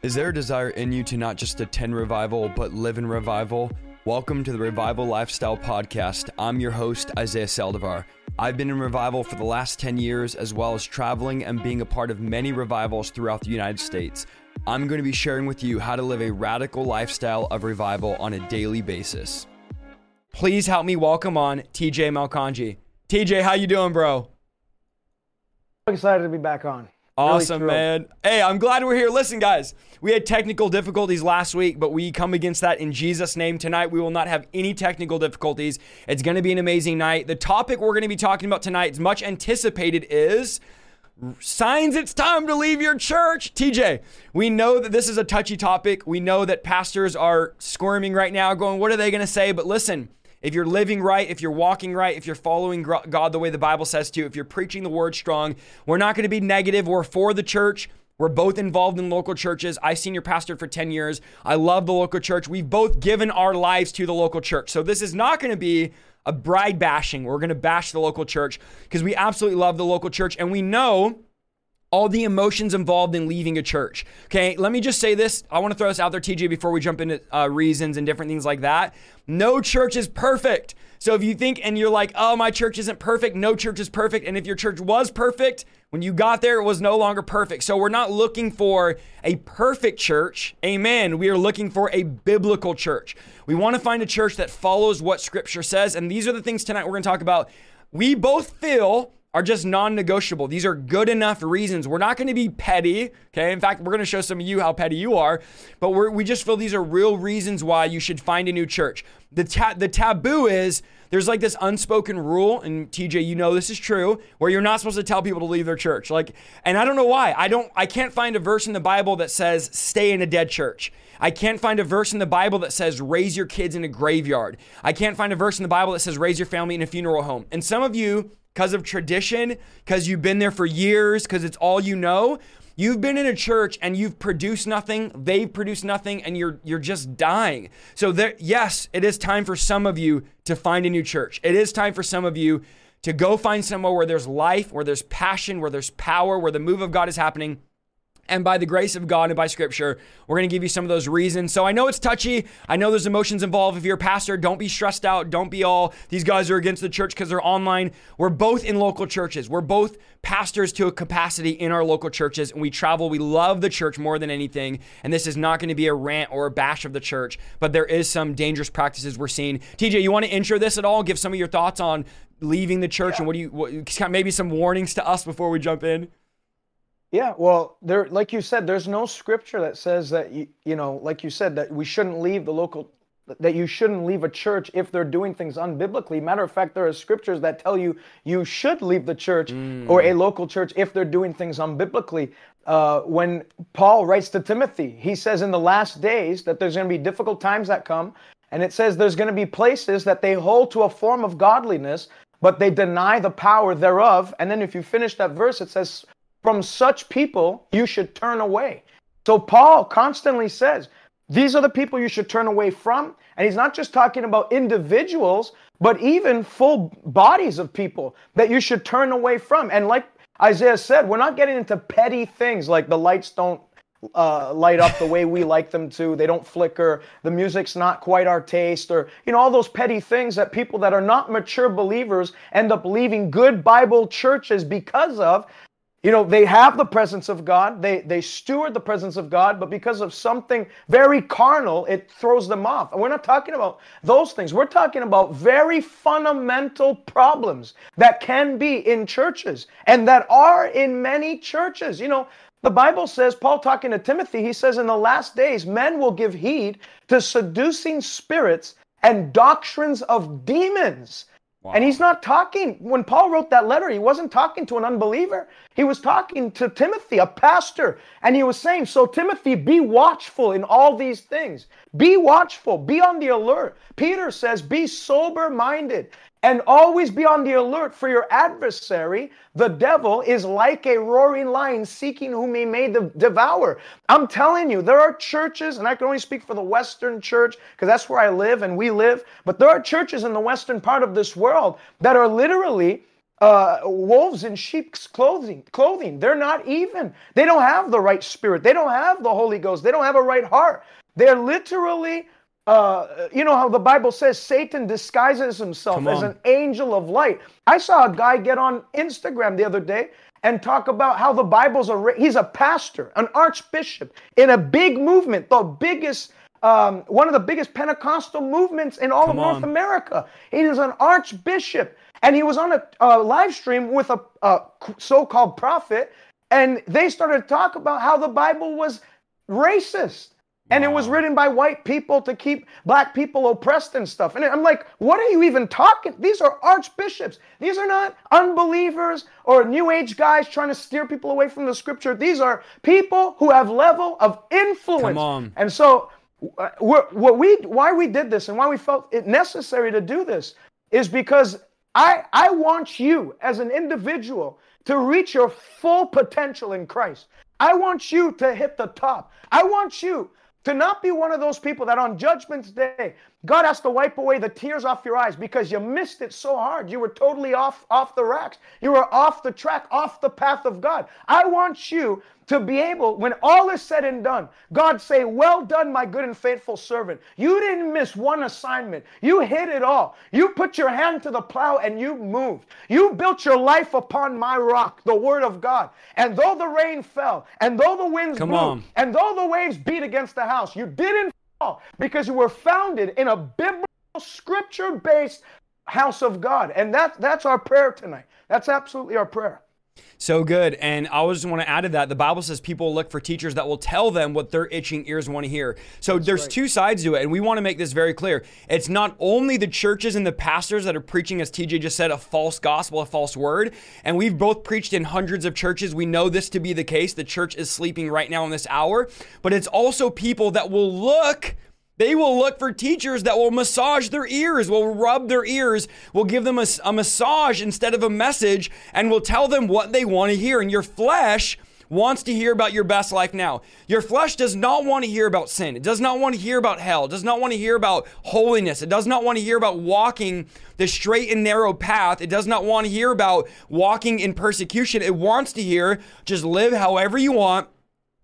Is there a desire in you to not just attend revival, but live in revival? Welcome to the Revival Lifestyle Podcast. I'm your host, Isaiah Saldivar. I've been in revival for the last 10 years, as well as traveling and being a part of many revivals throughout the United States. I'm going to be sharing with you how to live a radical lifestyle of revival on a daily basis. Please help me welcome on TJ Malcangi. TJ, how you doing, bro? I'm excited to be back on. Awesome, really man. Hey, I'm glad we're here. Listen, guys, we had technical difficulties last week, but we come against that in Jesus' name. Tonight, we will not have any technical difficulties. It's going to be an amazing night. The topic we're going to be talking about tonight, is much anticipated, is signs it's time to leave your church. TJ, we know that this is a touchy topic. We know that pastors are squirming right now, going, What are they going to say? But listen, if you're living right, if you're walking right, if you're following God the way the Bible says to, if you're preaching the word strong, we're not going to be negative. We're for the church. We're both involved in local churches. I senior pastored for 10 years. I love the local church. We've both given our lives to the local church. So this is not going to be a bride bashing. We're going to bash the local church because we absolutely love the local church and we know all the emotions involved in leaving a church. Okay, let me just say this. I want to throw this out there, TJ, before we jump into uh, reasons and different things like that. No church is perfect. So if you think and you're like, oh, my church isn't perfect, no church is perfect. And if your church was perfect, when you got there, it was no longer perfect. So we're not looking for a perfect church. Amen. We are looking for a biblical church. We want to find a church that follows what scripture says. And these are the things tonight we're going to talk about. We both feel are just non negotiable. These are good enough reasons. We're not going to be petty. Okay. In fact, we're going to show some of you how petty you are, but we just feel these are real reasons why you should find a new church. The, ta- the taboo is there's like this unspoken rule, and TJ, you know this is true, where you're not supposed to tell people to leave their church. Like, and I don't know why. I don't, I can't find a verse in the Bible that says stay in a dead church. I can't find a verse in the Bible that says raise your kids in a graveyard. I can't find a verse in the Bible that says raise your family in a funeral home. And some of you, because of tradition, because you've been there for years, because it's all you know. You've been in a church and you've produced nothing, they've produced nothing, and you're you're just dying. So there, yes, it is time for some of you to find a new church. It is time for some of you to go find somewhere where there's life, where there's passion, where there's power, where the move of God is happening and by the grace of God and by scripture, we're going to give you some of those reasons. So I know it's touchy. I know there's emotions involved. If you're a pastor, don't be stressed out. Don't be all, these guys are against the church because they're online. We're both in local churches. We're both pastors to a capacity in our local churches, and we travel. We love the church more than anything. And this is not going to be a rant or a bash of the church, but there is some dangerous practices we're seeing. TJ, you want to intro this at all? Give some of your thoughts on leaving the church yeah. and what do you, what, maybe some warnings to us before we jump in? Yeah, well, there, like you said, there's no scripture that says that you, you know, like you said, that we shouldn't leave the local, that you shouldn't leave a church if they're doing things unbiblically. Matter of fact, there are scriptures that tell you you should leave the church mm. or a local church if they're doing things unbiblically. Uh, when Paul writes to Timothy, he says in the last days that there's going to be difficult times that come, and it says there's going to be places that they hold to a form of godliness, but they deny the power thereof. And then if you finish that verse, it says, from such people, you should turn away. So Paul constantly says, these are the people you should turn away from. And he's not just talking about individuals, but even full bodies of people that you should turn away from. And like Isaiah said, we're not getting into petty things like the lights don't uh, light up the way we like them to. They don't flicker. The music's not quite our taste, or you know all those petty things that people that are not mature believers end up leaving good Bible churches because of. You know, they have the presence of God, they, they steward the presence of God, but because of something very carnal, it throws them off. And we're not talking about those things. We're talking about very fundamental problems that can be in churches and that are in many churches. You know, the Bible says, Paul talking to Timothy, he says, in the last days, men will give heed to seducing spirits and doctrines of demons Wow. And he's not talking, when Paul wrote that letter, he wasn't talking to an unbeliever. He was talking to Timothy, a pastor. And he was saying, So, Timothy, be watchful in all these things. Be watchful, be on the alert. Peter says, Be sober minded. And always be on the alert for your adversary. The devil is like a roaring lion seeking whom he may devour. I'm telling you, there are churches, and I can only speak for the Western church because that's where I live and we live, but there are churches in the Western part of this world that are literally uh, wolves in sheep's clothing. Clothing. They're not even. They don't have the right spirit. They don't have the Holy Ghost. They don't have a right heart. They're literally. Uh, you know how the Bible says Satan disguises himself as an angel of light. I saw a guy get on Instagram the other day and talk about how the Bible's a he's a pastor, an archbishop in a big movement, the biggest um, one of the biggest Pentecostal movements in all Come of North. America. He is an archbishop, and he was on a, a live stream with a, a so-called prophet, and they started to talk about how the Bible was racist. And it was written by white people to keep black people oppressed and stuff. And I'm like, what are you even talking? These are archbishops. These are not unbelievers or new age guys trying to steer people away from the scripture. These are people who have level of influence. Come on. And so uh, what we why we did this and why we felt it necessary to do this is because I I want you as an individual to reach your full potential in Christ. I want you to hit the top. I want you to not be one of those people that on Judgment's Day, God has to wipe away the tears off your eyes because you missed it so hard. You were totally off, off the racks. You were off the track, off the path of God. I want you to be able, when all is said and done, God say, Well done, my good and faithful servant. You didn't miss one assignment. You hit it all. You put your hand to the plow and you moved. You built your life upon my rock, the word of God. And though the rain fell, and though the winds Come blew, on. and though the waves beat against the house, you didn't because you were founded in a biblical, scripture based house of God. And that, that's our prayer tonight. That's absolutely our prayer. So good. And I just want to add to that the Bible says people look for teachers that will tell them what their itching ears want to hear. So That's there's right. two sides to it. And we want to make this very clear. It's not only the churches and the pastors that are preaching, as TJ just said, a false gospel, a false word. And we've both preached in hundreds of churches. We know this to be the case. The church is sleeping right now in this hour. But it's also people that will look they will look for teachers that will massage their ears, will rub their ears, will give them a, a massage instead of a message, and will tell them what they want to hear. And your flesh wants to hear about your best life now. Your flesh does not want to hear about sin. It does not want to hear about hell. It does not want to hear about holiness. It does not want to hear about walking the straight and narrow path. It does not want to hear about walking in persecution. It wants to hear just live however you want,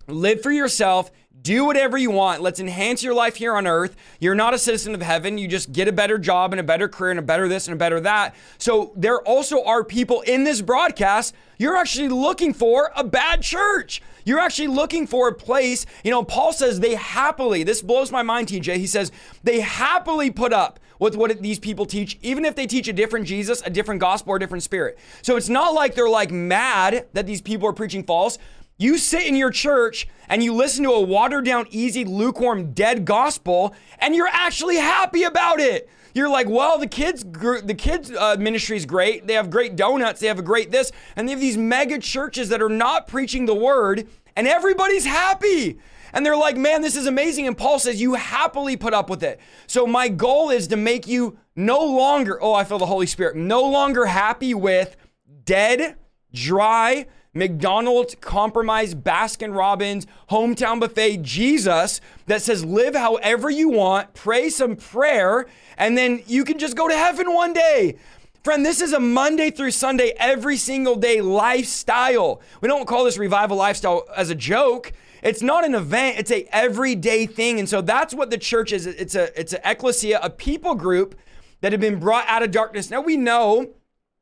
live for yourself, do whatever you want. Let's enhance your life here on earth. You're not a citizen of heaven. You just get a better job and a better career and a better this and a better that. So there also are people in this broadcast. You're actually looking for a bad church. You're actually looking for a place. You know, Paul says they happily, this blows my mind, TJ. He says they happily put up with what these people teach, even if they teach a different Jesus, a different gospel, or a different spirit. So it's not like they're like mad that these people are preaching false. You sit in your church and you listen to a watered down, easy, lukewarm, dead gospel, and you're actually happy about it. You're like, well, the kids, the kids uh, ministry is great. They have great donuts. They have a great this, and they have these mega churches that are not preaching the word, and everybody's happy. And they're like, man, this is amazing. And Paul says, you happily put up with it. So my goal is to make you no longer, oh, I feel the Holy Spirit, no longer happy with dead, dry, McDonald's, compromise, Baskin Robbins, hometown buffet, Jesus that says live however you want, pray some prayer, and then you can just go to heaven one day. Friend, this is a Monday through Sunday, every single day lifestyle. We don't call this revival lifestyle as a joke. It's not an event, it's a everyday thing. And so that's what the church is. It's a it's an ecclesia, a people group that have been brought out of darkness. Now we know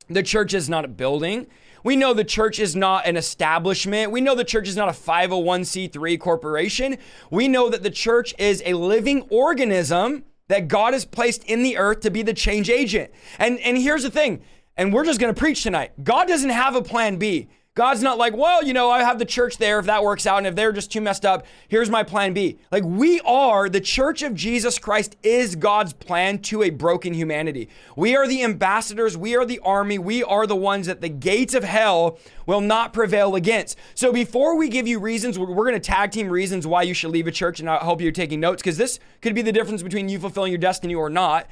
the church is not a building. We know the church is not an establishment. We know the church is not a 501c3 corporation. We know that the church is a living organism that God has placed in the earth to be the change agent. And, and here's the thing, and we're just gonna preach tonight God doesn't have a plan B. God's not like, well, you know, I have the church there if that works out. And if they're just too messed up, here's my plan B. Like, we are, the church of Jesus Christ is God's plan to a broken humanity. We are the ambassadors. We are the army. We are the ones that the gates of hell will not prevail against. So before we give you reasons, we're, going to tag team reasons why you should leave a church. And I hope you're taking notes because this could be the difference between you fulfilling your destiny or not.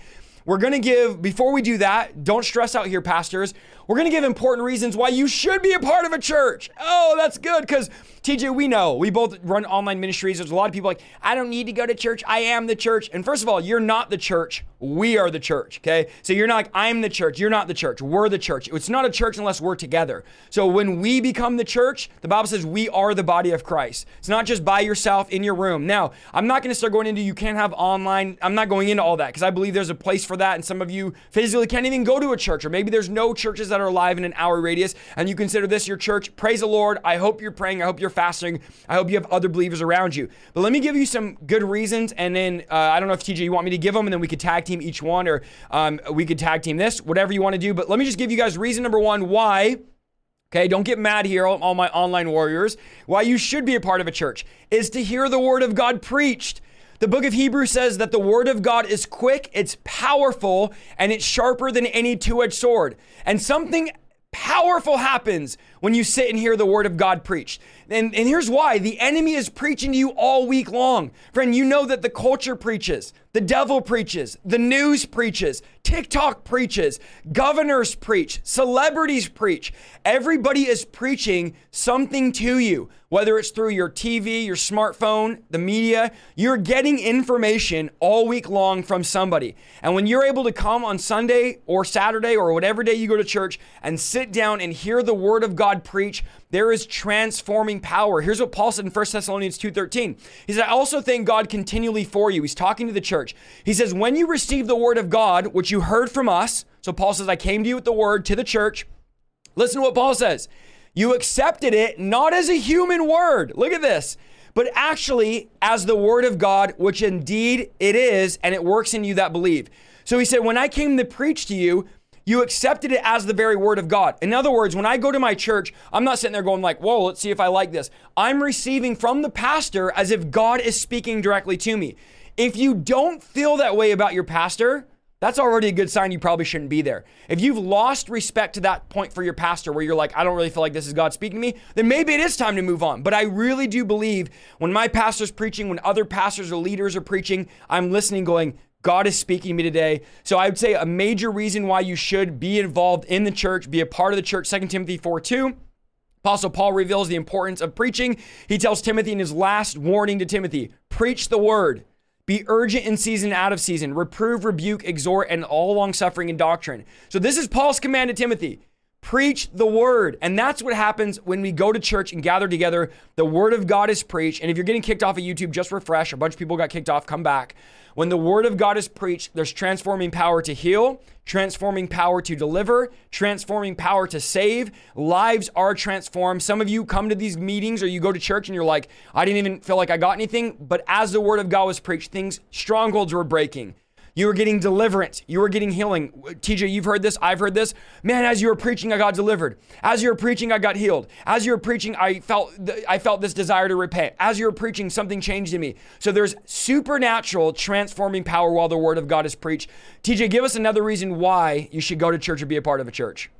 We're going to give, before we do that, don't stress out here, pastors. We're going to give important reasons why you should be a part of a church. Oh, that's good because TJ, we know we both run online ministries. There's a lot of people like, I don't need to go to church. I am the church. And first of all, you're not the church. We are the church. Okay. So you're not like, I'm the church. You're not the church. We're the church. It's not a church unless we're together. So when we become the church, the Bible says we are the body of Christ. It's not just by yourself in your room. Now, I'm not going to start going into you can't have online. I'm not going into all that because I believe there's a place for that. And some of you physically can't even go to a church, or maybe there's no churches that are alive in an hour radius and you consider this your church. Praise the Lord. I hope you're praying. I hope you're fasting. I hope you have other believers around you. But let me give you some good reasons, and then uh, I don't know if TJ you want me to give them, and then we could tag team each one, or um, we could tag team this, whatever you want to do. But let me just give you guys reason number one why. Okay, don't get mad here, all my online warriors. Why you should be a part of a church is to hear the word of God preached. The book of Hebrews says that the word of God is quick, it's powerful, and it's sharper than any two edged sword. And something powerful happens when you sit and hear the word of God preached. And, and here's why the enemy is preaching to you all week long. Friend, you know that the culture preaches, the devil preaches, the news preaches, TikTok preaches, governors preach, celebrities preach. Everybody is preaching something to you, whether it's through your TV, your smartphone, the media. You're getting information all week long from somebody. And when you're able to come on Sunday or Saturday or whatever day you go to church and sit down and hear the word of God preach, there is transforming power. Here's what Paul said in 1 Thessalonians 2:13. He said, "I also thank God continually for you." He's talking to the church. He says, "When you receive the word of God, which you heard from us." So Paul says, "I came to you with the word to the church." Listen to what Paul says. You accepted it not as a human word. Look at this. But actually as the word of God, which indeed it is, and it works in you that believe. So he said, When I came to preach to you, you accepted it as the very word of God. In other words, when I go to my church, I'm not sitting there going like, "Whoa, let's see if I like this." I'm receiving from the pastor as if God is speaking directly to me. If you don't feel that way about your pastor, that's already a good sign you probably shouldn't be there. If you've lost respect to that point for your pastor where you're like, I don't really feel like this is God speaking to me, then maybe it is time to move on. But I really do believe when my pastor's preaching, when other pastors or leaders are preaching, I'm listening going, God is speaking to me today. So I would say a major reason why you should be involved in the church, be a part of the church, 2 Timothy 4 2. Apostle Paul reveals the importance of preaching. He tells Timothy in his last warning to Timothy preach the word, be urgent in season, and out of season, reprove, rebuke, exhort, and all long suffering and doctrine. So this is Paul's command to Timothy. Preach the word. And that's what happens when we go to church and gather together. The word of God is preached. And if you're getting kicked off of YouTube, just refresh. A bunch of people got kicked off. Come back. When the word of God is preached, there's transforming power to heal, transforming power to deliver, transforming power to save. Lives are transformed. Some of you come to these meetings or you go to church and you're like, I didn't even feel like I got anything. But as the word of God was preached, things, strongholds were breaking. You were getting deliverance. You were getting healing. TJ, you've heard this. I've heard this. Man, as you were preaching, I got delivered. As you were preaching, I got healed. As you were preaching, I felt I felt this desire to repent. As you were preaching, something changed in me. So there's supernatural transforming power while the word of God is preached. TJ, give us another reason why you should go to church or be a part of a church.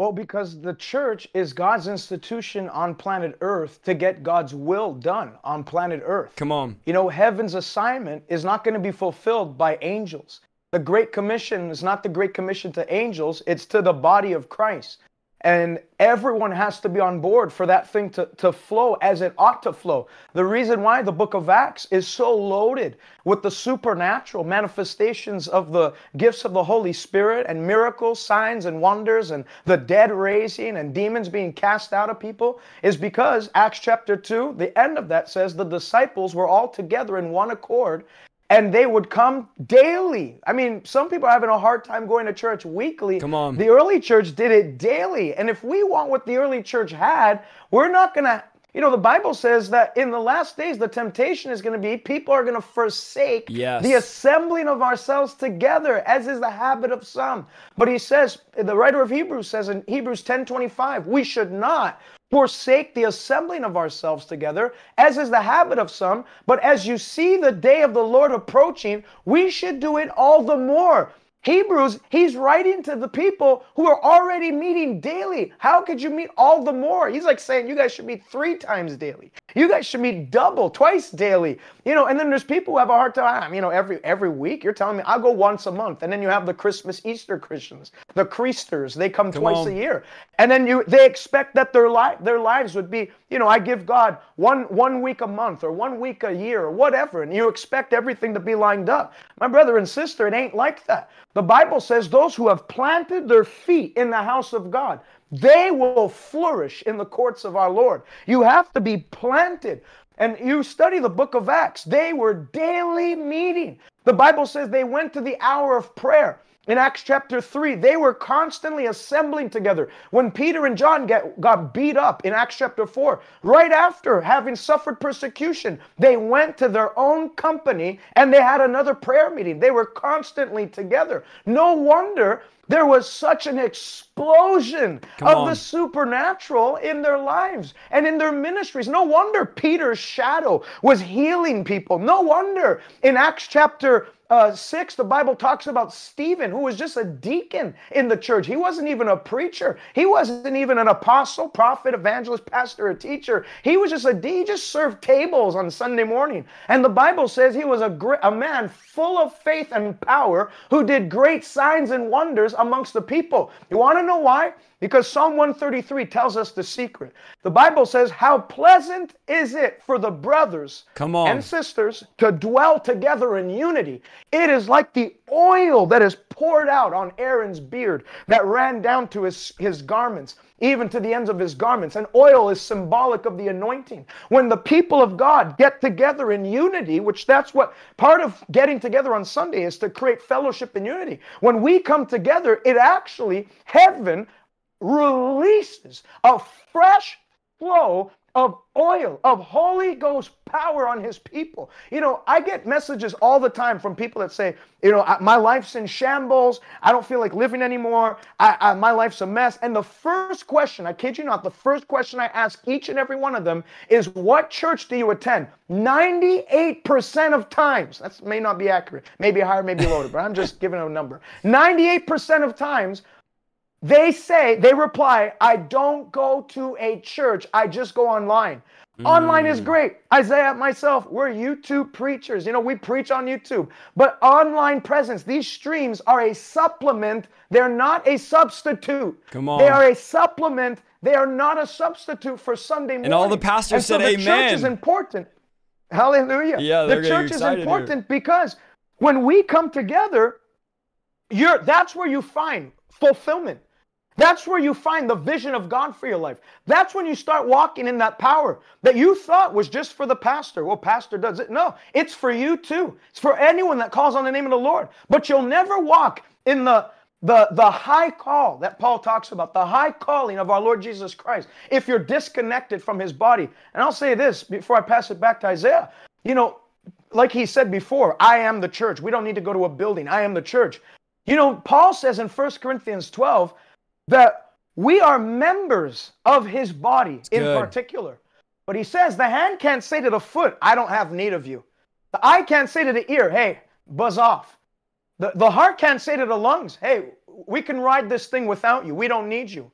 Well, because the church is God's institution on planet Earth to get God's will done on planet Earth. Come on. You know, heaven's assignment is not going to be fulfilled by angels. The Great Commission is not the Great Commission to angels, it's to the body of Christ. And everyone has to be on board for that thing to, to flow as it ought to flow. The reason why the book of Acts is so loaded with the supernatural manifestations of the gifts of the Holy Spirit and miracles, signs, and wonders, and the dead raising and demons being cast out of people is because Acts chapter 2, the end of that says the disciples were all together in one accord and they would come daily. I mean, some people are having a hard time going to church weekly. Come on. The early church did it daily. And if we want what the early church had, we're not going to you know, the Bible says that in the last days, the temptation is going to be people are going to forsake yes. the assembling of ourselves together, as is the habit of some. But he says, the writer of Hebrews says in Hebrews 10 25, we should not forsake the assembling of ourselves together, as is the habit of some. But as you see the day of the Lord approaching, we should do it all the more. Hebrews, he's writing to the people who are already meeting daily. How could you meet all the more? He's like saying you guys should meet three times daily. You guys should meet double, twice daily. You know, and then there's people who have a hard time, you know, every every week. You're telling me I go once a month. And then you have the Christmas Easter Christians, the Creasters. They come, come twice on. a year. And then you they expect that their life their lives would be, you know, I give God one one week a month or one week a year or whatever. And you expect everything to be lined up. My brother and sister, it ain't like that. The Bible says those who have planted their feet in the house of God, they will flourish in the courts of our Lord. You have to be planted. And you study the book of Acts, they were daily meeting. The Bible says they went to the hour of prayer. In Acts chapter 3, they were constantly assembling together. When Peter and John get, got beat up in Acts chapter 4, right after having suffered persecution, they went to their own company and they had another prayer meeting. They were constantly together. No wonder there was such an explosion Come of on. the supernatural in their lives and in their ministries. No wonder Peter's shadow was healing people. No wonder in Acts chapter uh, 6, the Bible talks about Stephen, who was just a deacon in the church. He wasn't even a preacher. He wasn't even an apostle, prophet, evangelist, pastor, a teacher. He was just a, he just served tables on Sunday morning. And the Bible says he was a, great, a man full of faith and power who did great signs and wonders amongst the people. You want to know why? Because Psalm 133 tells us the secret. The Bible says, How pleasant is it for the brothers and sisters to dwell together in unity. It is like the oil that is poured out on Aaron's beard that ran down to his, his garments, even to the ends of his garments. And oil is symbolic of the anointing. When the people of God get together in unity, which that's what part of getting together on Sunday is to create fellowship and unity. When we come together, it actually, heaven releases a fresh flow of oil, of Holy Ghost power on his people. You know, I get messages all the time from people that say, you know, my life's in shambles. I don't feel like living anymore. I, I, my life's a mess. And the first question, I kid you not, the first question I ask each and every one of them is, what church do you attend? 98% of times, that may not be accurate, maybe higher, maybe lower, but I'm just giving a number. 98% of times, they say, they reply, I don't go to a church, I just go online. Mm. Online is mm. great. Isaiah, myself, we're YouTube preachers. You know, we preach on YouTube. But online presence, these streams are a supplement. They're not a substitute. Come on. They are a supplement. They are not a substitute for Sunday morning. And all the pastors and said, so the Amen. church is important. Hallelujah. Yeah, the church is important here. because when we come together, you're that's where you find fulfillment. That's where you find the vision of God for your life. That's when you start walking in that power that you thought was just for the pastor. Well, pastor does it. No, it's for you too. It's for anyone that calls on the name of the Lord. But you'll never walk in the the, the high call that Paul talks about, the high calling of our Lord Jesus Christ, if you're disconnected from his body. And I'll say this before I pass it back to Isaiah. You know, like he said before, I am the church. We don't need to go to a building. I am the church. You know, Paul says in 1 Corinthians 12 that we are members of his body in good. particular. But he says the hand can't say to the foot, I don't have need of you. The eye can't say to the ear, hey, buzz off. The, the heart can't say to the lungs, hey, we can ride this thing without you. We don't need you.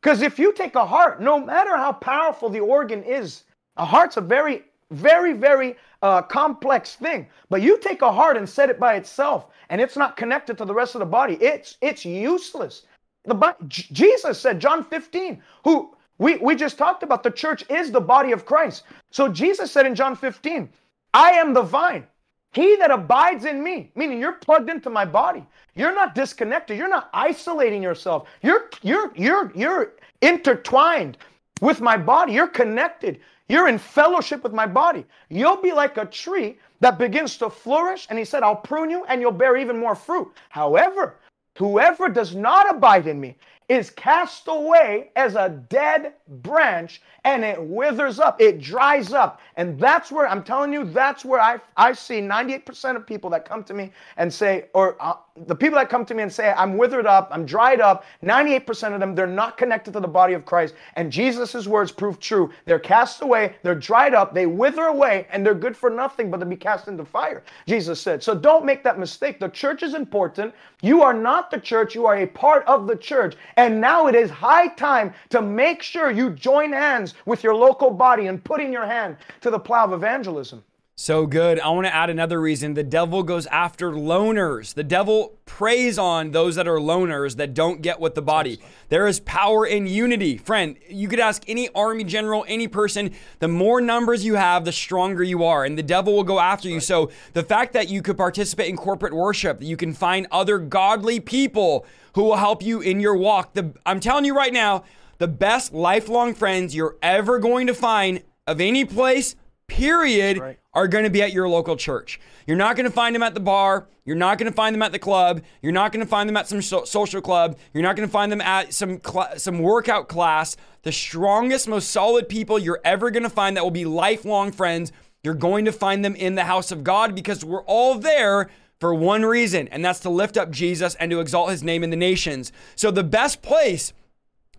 Because if you take a heart, no matter how powerful the organ is, a heart's a very, very, very uh, complex thing. But you take a heart and set it by itself, and it's not connected to the rest of the body. It's it's useless. The Jesus said, John 15, who we, we just talked about, the church is the body of Christ. So Jesus said in John 15, I am the vine. He that abides in me, meaning you're plugged into my body. You're not disconnected. You're not isolating yourself. You're you're you're you're intertwined with my body. You're connected. You're in fellowship with my body. You'll be like a tree that begins to flourish. And he said, I'll prune you and you'll bear even more fruit. However, Whoever does not abide in me is cast away as a dead branch and it withers up, it dries up. And that's where I'm telling you, that's where I, I see 98% of people that come to me and say, or uh, the people that come to me and say, I'm withered up, I'm dried up, 98% of them, they're not connected to the body of Christ. And Jesus' words prove true. They're cast away, they're dried up, they wither away, and they're good for nothing but to be cast into fire, Jesus said. So don't make that mistake. The church is important. You are not the church, you are a part of the church. And now it is high time to make sure you join hands with your local body and put in your hand to the plow of evangelism. So good. I want to add another reason. The devil goes after loners. The devil preys on those that are loners that don't get with the body. There is power in unity. Friend, you could ask any army general, any person, the more numbers you have, the stronger you are. And the devil will go after you. So the fact that you could participate in corporate worship, that you can find other godly people who will help you in your walk. The, I'm telling you right now, the best lifelong friends you're ever going to find of any place period, right. are going to be at your local church. You're not going to find them at the bar. You're not going to find them at the club. You're not going to find them at some so- social club. You're not going to find them at some cl- some workout class. The strongest, most solid people you're ever going to find that will be lifelong friends, you're going to find them in the house of God because we're all there for one reason, and that's to lift up Jesus and to exalt his name in the nations. So the best place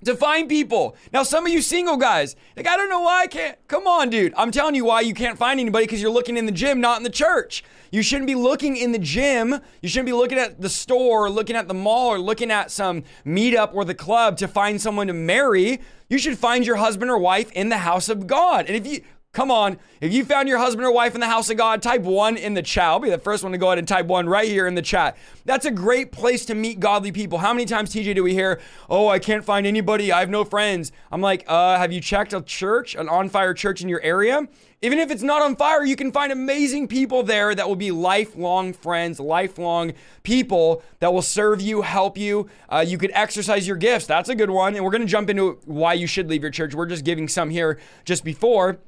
to find people. Now, some of you single guys, like, I don't know why I can't. Come on, dude. I'm telling you why you can't find anybody because you're looking in the gym, not in the church. You shouldn't be looking in the gym. You shouldn't be looking at the store or looking at the mall or looking at some meetup or the club to find someone to marry. You should find your husband or wife in the house of God. And if you, Come on. If you found your husband or wife in the house of God, type one in the chat. I'll be the first one to go ahead and type one right here in the chat. That's a great place to meet godly people. How many times, TJ, do we hear, oh, I can't find anybody. I have no friends. I'm like, uh, have you checked a church, an on fire church in your area? Even if it's not on fire, you can find amazing people there that will be lifelong friends, lifelong people that will serve you, help you. Uh, you could exercise your gifts. That's a good one. And we're going to jump into why you should leave your church. We're just giving some here just before.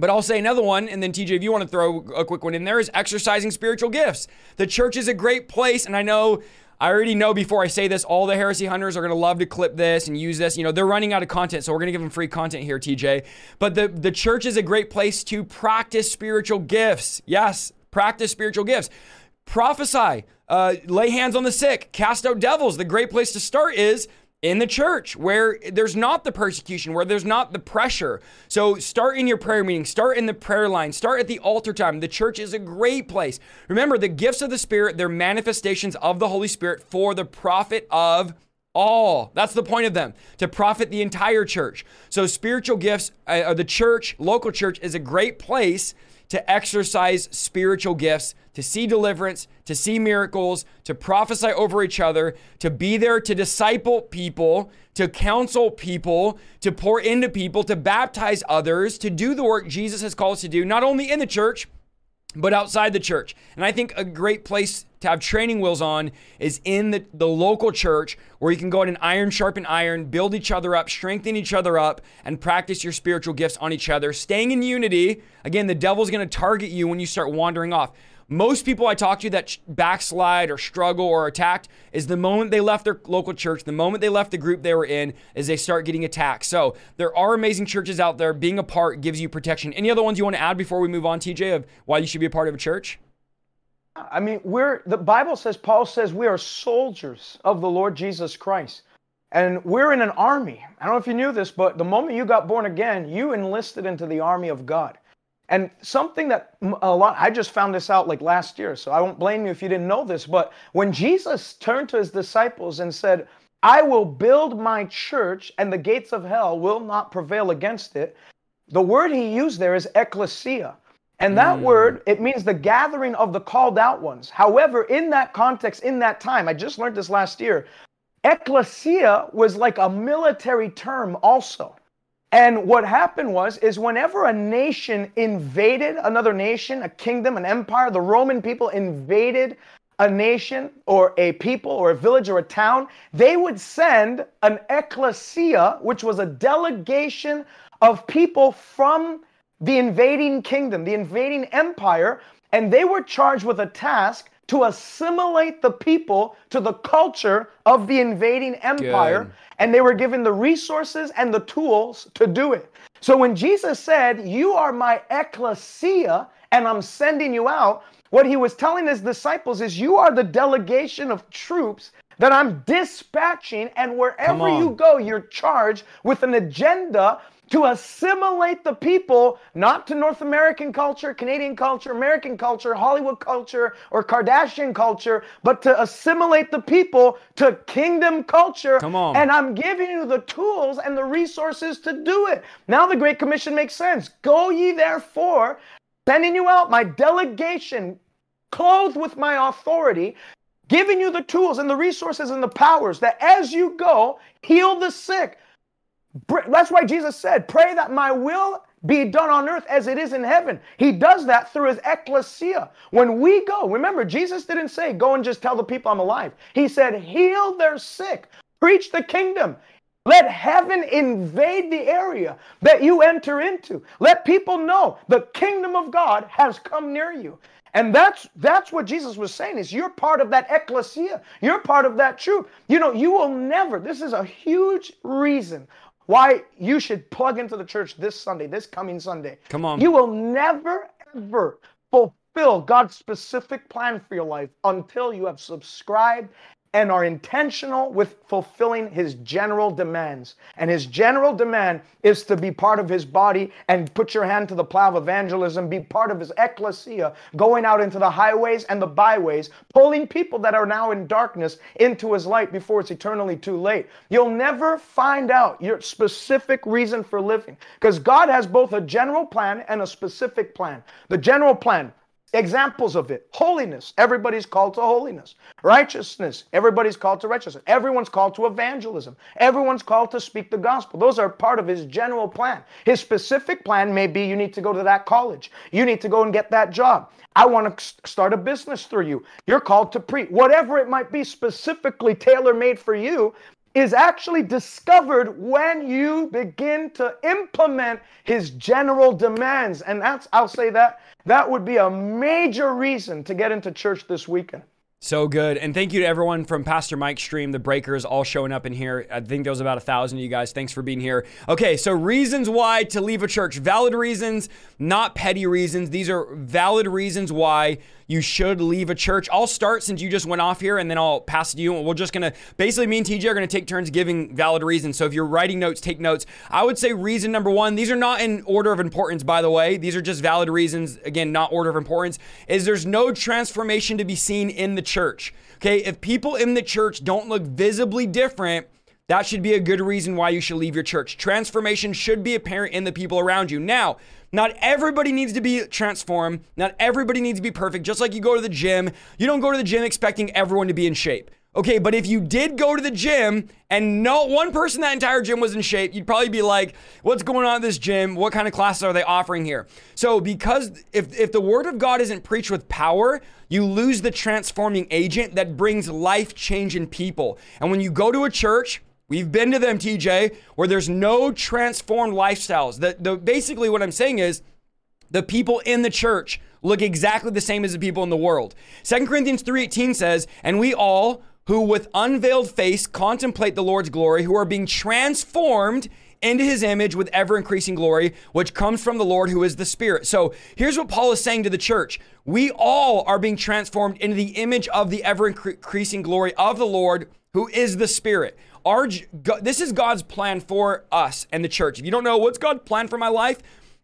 But I'll say another one, and then TJ, if you want to throw a quick one in there, is exercising spiritual gifts. The church is a great place, and I know I already know before I say this, all the heresy hunters are going to love to clip this and use this. You know, they're running out of content, so we're going to give them free content here, TJ. But the, the church is a great place to practice spiritual gifts. Yes, practice spiritual gifts. Prophesy, uh, lay hands on the sick, cast out devils. The great place to start is in the church where there's not the persecution, where there's not the pressure. So start in your prayer meeting, start in the prayer line, start at the altar time. The church is a great place. Remember, the gifts of the Spirit, they're manifestations of the Holy Spirit for the profit of all. That's the point of them, to profit the entire church. So spiritual gifts, uh, the church, local church, is a great place to exercise spiritual gifts, to see deliverance, to see miracles, to prophesy over each other, to be there to disciple people, to counsel people, to pour into people, to baptize others, to do the work Jesus has called us to do, not only in the church, but outside the church. And I think a great place to have training wheels on is in the, the local church where you can go out and iron sharpen iron, build each other up, strengthen each other up, and practice your spiritual gifts on each other. Staying in unity. Again, the devil's going to target you when you start wandering off. Most people I talk to that backslide or struggle or attacked is the moment they left their local church, the moment they left the group they were in, is they start getting attacked. So there are amazing churches out there. Being a part gives you protection. Any other ones you want to add before we move on, TJ, of why you should be a part of a church? I mean, we're the Bible says, Paul says, we are soldiers of the Lord Jesus Christ. And we're in an army. I don't know if you knew this, but the moment you got born again, you enlisted into the army of God. And something that a lot, I just found this out like last year, so I won't blame you if you didn't know this, but when Jesus turned to his disciples and said, I will build my church and the gates of hell will not prevail against it, the word he used there is ecclesia. And that mm. word, it means the gathering of the called out ones. However, in that context, in that time, I just learned this last year, ecclesia was like a military term also. And what happened was, is whenever a nation invaded another nation, a kingdom, an empire, the Roman people invaded a nation or a people or a village or a town, they would send an ecclesia, which was a delegation of people from the invading kingdom, the invading empire, and they were charged with a task to assimilate the people to the culture of the invading empire. Good. And they were given the resources and the tools to do it. So when Jesus said, You are my ecclesia, and I'm sending you out. What he was telling his disciples is, You are the delegation of troops that I'm dispatching, and wherever you go, you're charged with an agenda to assimilate the people, not to North American culture, Canadian culture, American culture, Hollywood culture, or Kardashian culture, but to assimilate the people to kingdom culture. Come on. And I'm giving you the tools and the resources to do it. Now the Great Commission makes sense. Go ye therefore, sending you out my delegation, clothed with my authority, giving you the tools and the resources and the powers that as you go, heal the sick that's why Jesus said, Pray that my will be done on earth as it is in heaven. He does that through his ecclesia. When we go, remember, Jesus didn't say, Go and just tell the people I'm alive. He said, Heal their sick, preach the kingdom. Let heaven invade the area that you enter into. Let people know the kingdom of God has come near you. And that's that's what Jesus was saying is you're part of that ecclesia. You're part of that troop. You know, you will never. This is a huge reason why you should plug into the church this Sunday, this coming Sunday. Come on. You will never, ever fulfill God's specific plan for your life until you have subscribed and are intentional with fulfilling his general demands. And his general demand is to be part of his body and put your hand to the plow of evangelism, be part of his ecclesia, going out into the highways and the byways, pulling people that are now in darkness into his light before it's eternally too late. You'll never find out your specific reason for living because God has both a general plan and a specific plan. The general plan, Examples of it holiness, everybody's called to holiness. Righteousness, everybody's called to righteousness. Everyone's called to evangelism. Everyone's called to speak the gospel. Those are part of his general plan. His specific plan may be you need to go to that college, you need to go and get that job. I want to start a business through you. You're called to preach. Whatever it might be specifically tailor made for you, is actually discovered when you begin to implement his general demands. And that's, I'll say that, that would be a major reason to get into church this weekend. So good. And thank you to everyone from Pastor Mike's stream, the breakers all showing up in here. I think there was about a thousand of you guys. Thanks for being here. Okay, so reasons why to leave a church. Valid reasons, not petty reasons. These are valid reasons why you should leave a church. I'll start since you just went off here and then I'll pass it to you. And we're just going to basically, me and TJ are going to take turns giving valid reasons. So if you're writing notes, take notes. I would say reason number one, these are not in order of importance, by the way. These are just valid reasons. Again, not order of importance, is there's no transformation to be seen in the church. Okay. If people in the church don't look visibly different, that should be a good reason why you should leave your church. Transformation should be apparent in the people around you. Now, not everybody needs to be transformed. Not everybody needs to be perfect. Just like you go to the gym, you don't go to the gym expecting everyone to be in shape. Okay, but if you did go to the gym and no one person that entire gym was in shape, you'd probably be like, "What's going on at this gym? What kind of classes are they offering here?" So, because if if the word of God isn't preached with power, you lose the transforming agent that brings life change in people. And when you go to a church We've been to them, TJ, where there's no transformed lifestyles. The, the, basically, what I'm saying is the people in the church look exactly the same as the people in the world. 2 Corinthians 3:18 says, "And we all who with unveiled face contemplate the Lord's glory, who are being transformed into his image with ever increasing glory, which comes from the Lord who is the Spirit. So here's what Paul is saying to the church We all are being transformed into the image of the ever increasing glory of the Lord who is the Spirit. Our, this is God's plan for us and the church. If you don't know what's God's plan for my life,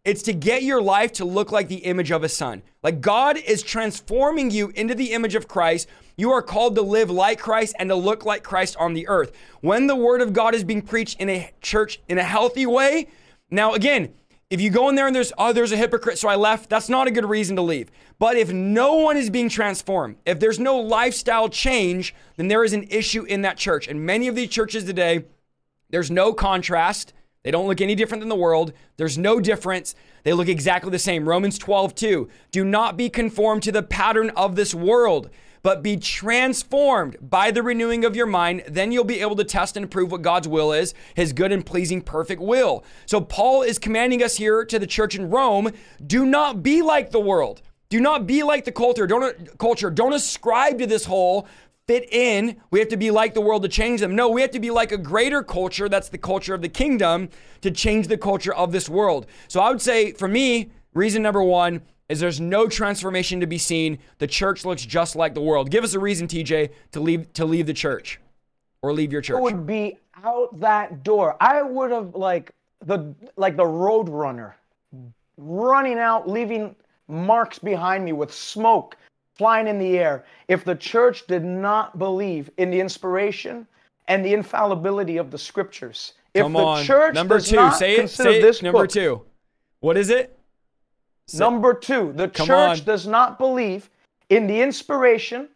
it's to get your life to look like the image of a son. Like God is transforming you into the image of Christ. You are called to live like Christ and to look like Christ on the earth. When the word of God is being preached in a church in a healthy way, now again, if you go in there and there's, oh, there's a hypocrite, so I left, that's not a good reason to leave. But if no one is being transformed, if there's no lifestyle change, then there is an issue in that church. And many of these churches today, there's no contrast. They don't look any different than the world. There's no difference. They look exactly the same. Romans 12, 2. Do not be conformed to the pattern of this world but be transformed by the renewing of your mind. Then you'll be able to test and approve what God's will is, his good and pleasing, perfect will. So, Paul is commanding us here to the church in Rome do not be like the world. Do not be like the culture. Don't culture. Don't ascribe to this whole fit in. We have to be like the world to change them. No, we have to be like a greater culture. That's the culture of the kingdom to change the culture of this world. So I would say for me, reason number one, is there's no transformation to be seen. The church looks just like the world. Give us a reason, TJ, to leave to leave the church or leave your church. It would be out that door. I would have like the like the road runner running out, leaving marks behind me with smoke flying in the air. If the church did not believe in the inspiration and the infallibility of the scriptures, Come if the on. church number does two, not say it. consider Say this. Number book- two. What is it? Say- Number two, the Come church on. does not believe in the inspiration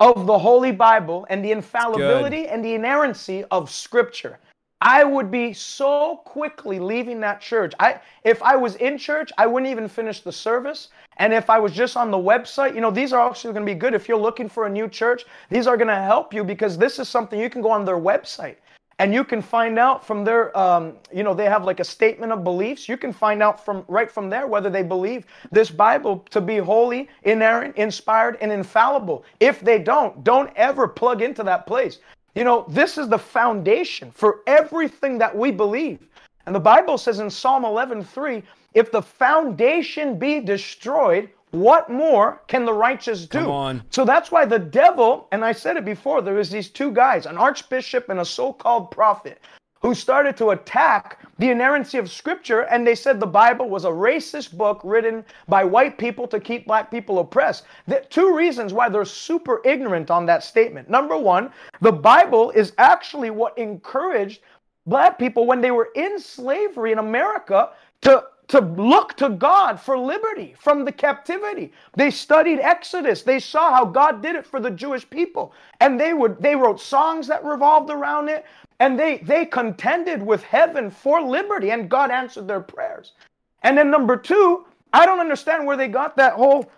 of the Holy Bible and the infallibility and the inerrancy of Scripture. I would be so quickly leaving that church. I, if I was in church, I wouldn't even finish the service. And if I was just on the website, you know, these are actually going to be good. If you're looking for a new church, these are going to help you because this is something you can go on their website and you can find out from their um, you know they have like a statement of beliefs. You can find out from right from there whether they believe this bible to be holy inerrant inspired and infallible. If they don't don't ever plug into that place. You know this is the foundation for everything that we believe. And the bible says in psalm 11:3 if the foundation be destroyed what more can the righteous do so that's why the devil, and I said it before, there was these two guys, an archbishop and a so-called prophet, who started to attack the inerrancy of scripture, and they said the Bible was a racist book written by white people to keep black people oppressed. The two reasons why they're super ignorant on that statement. Number one, the Bible is actually what encouraged black people when they were in slavery in America to to look to God for liberty from the captivity. They studied Exodus. They saw how God did it for the Jewish people. And they would they wrote songs that revolved around it and they they contended with heaven for liberty and God answered their prayers. And then number 2, I don't understand where they got that whole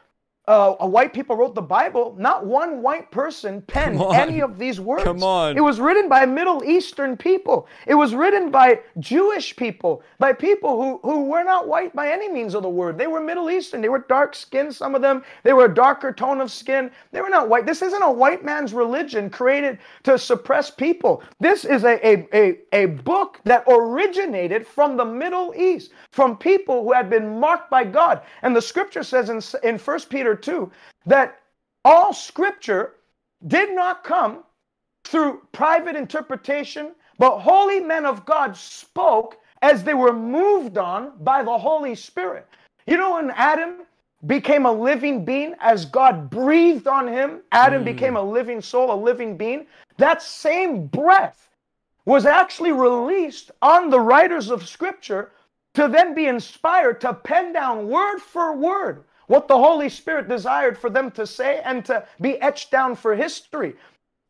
uh, a white people wrote the Bible. Not one white person penned any of these words. Come on. It was written by Middle Eastern people. It was written by Jewish people, by people who, who were not white by any means of the word. They were Middle Eastern. They were dark skinned, some of them. They were a darker tone of skin. They were not white. This isn't a white man's religion created to suppress people. This is a, a, a, a book that originated from the Middle East, from people who had been marked by God. And the scripture says in, in 1 Peter 2 that all scripture did not come through private interpretation, but holy men of God spoke as they were moved on by the Holy Spirit. You know, when Adam became a living being, as God breathed on him, Adam hmm. became a living soul, a living being. That same breath was actually released on the writers of Scripture to then be inspired to pen down word for word what the Holy Spirit desired for them to say and to be etched down for history.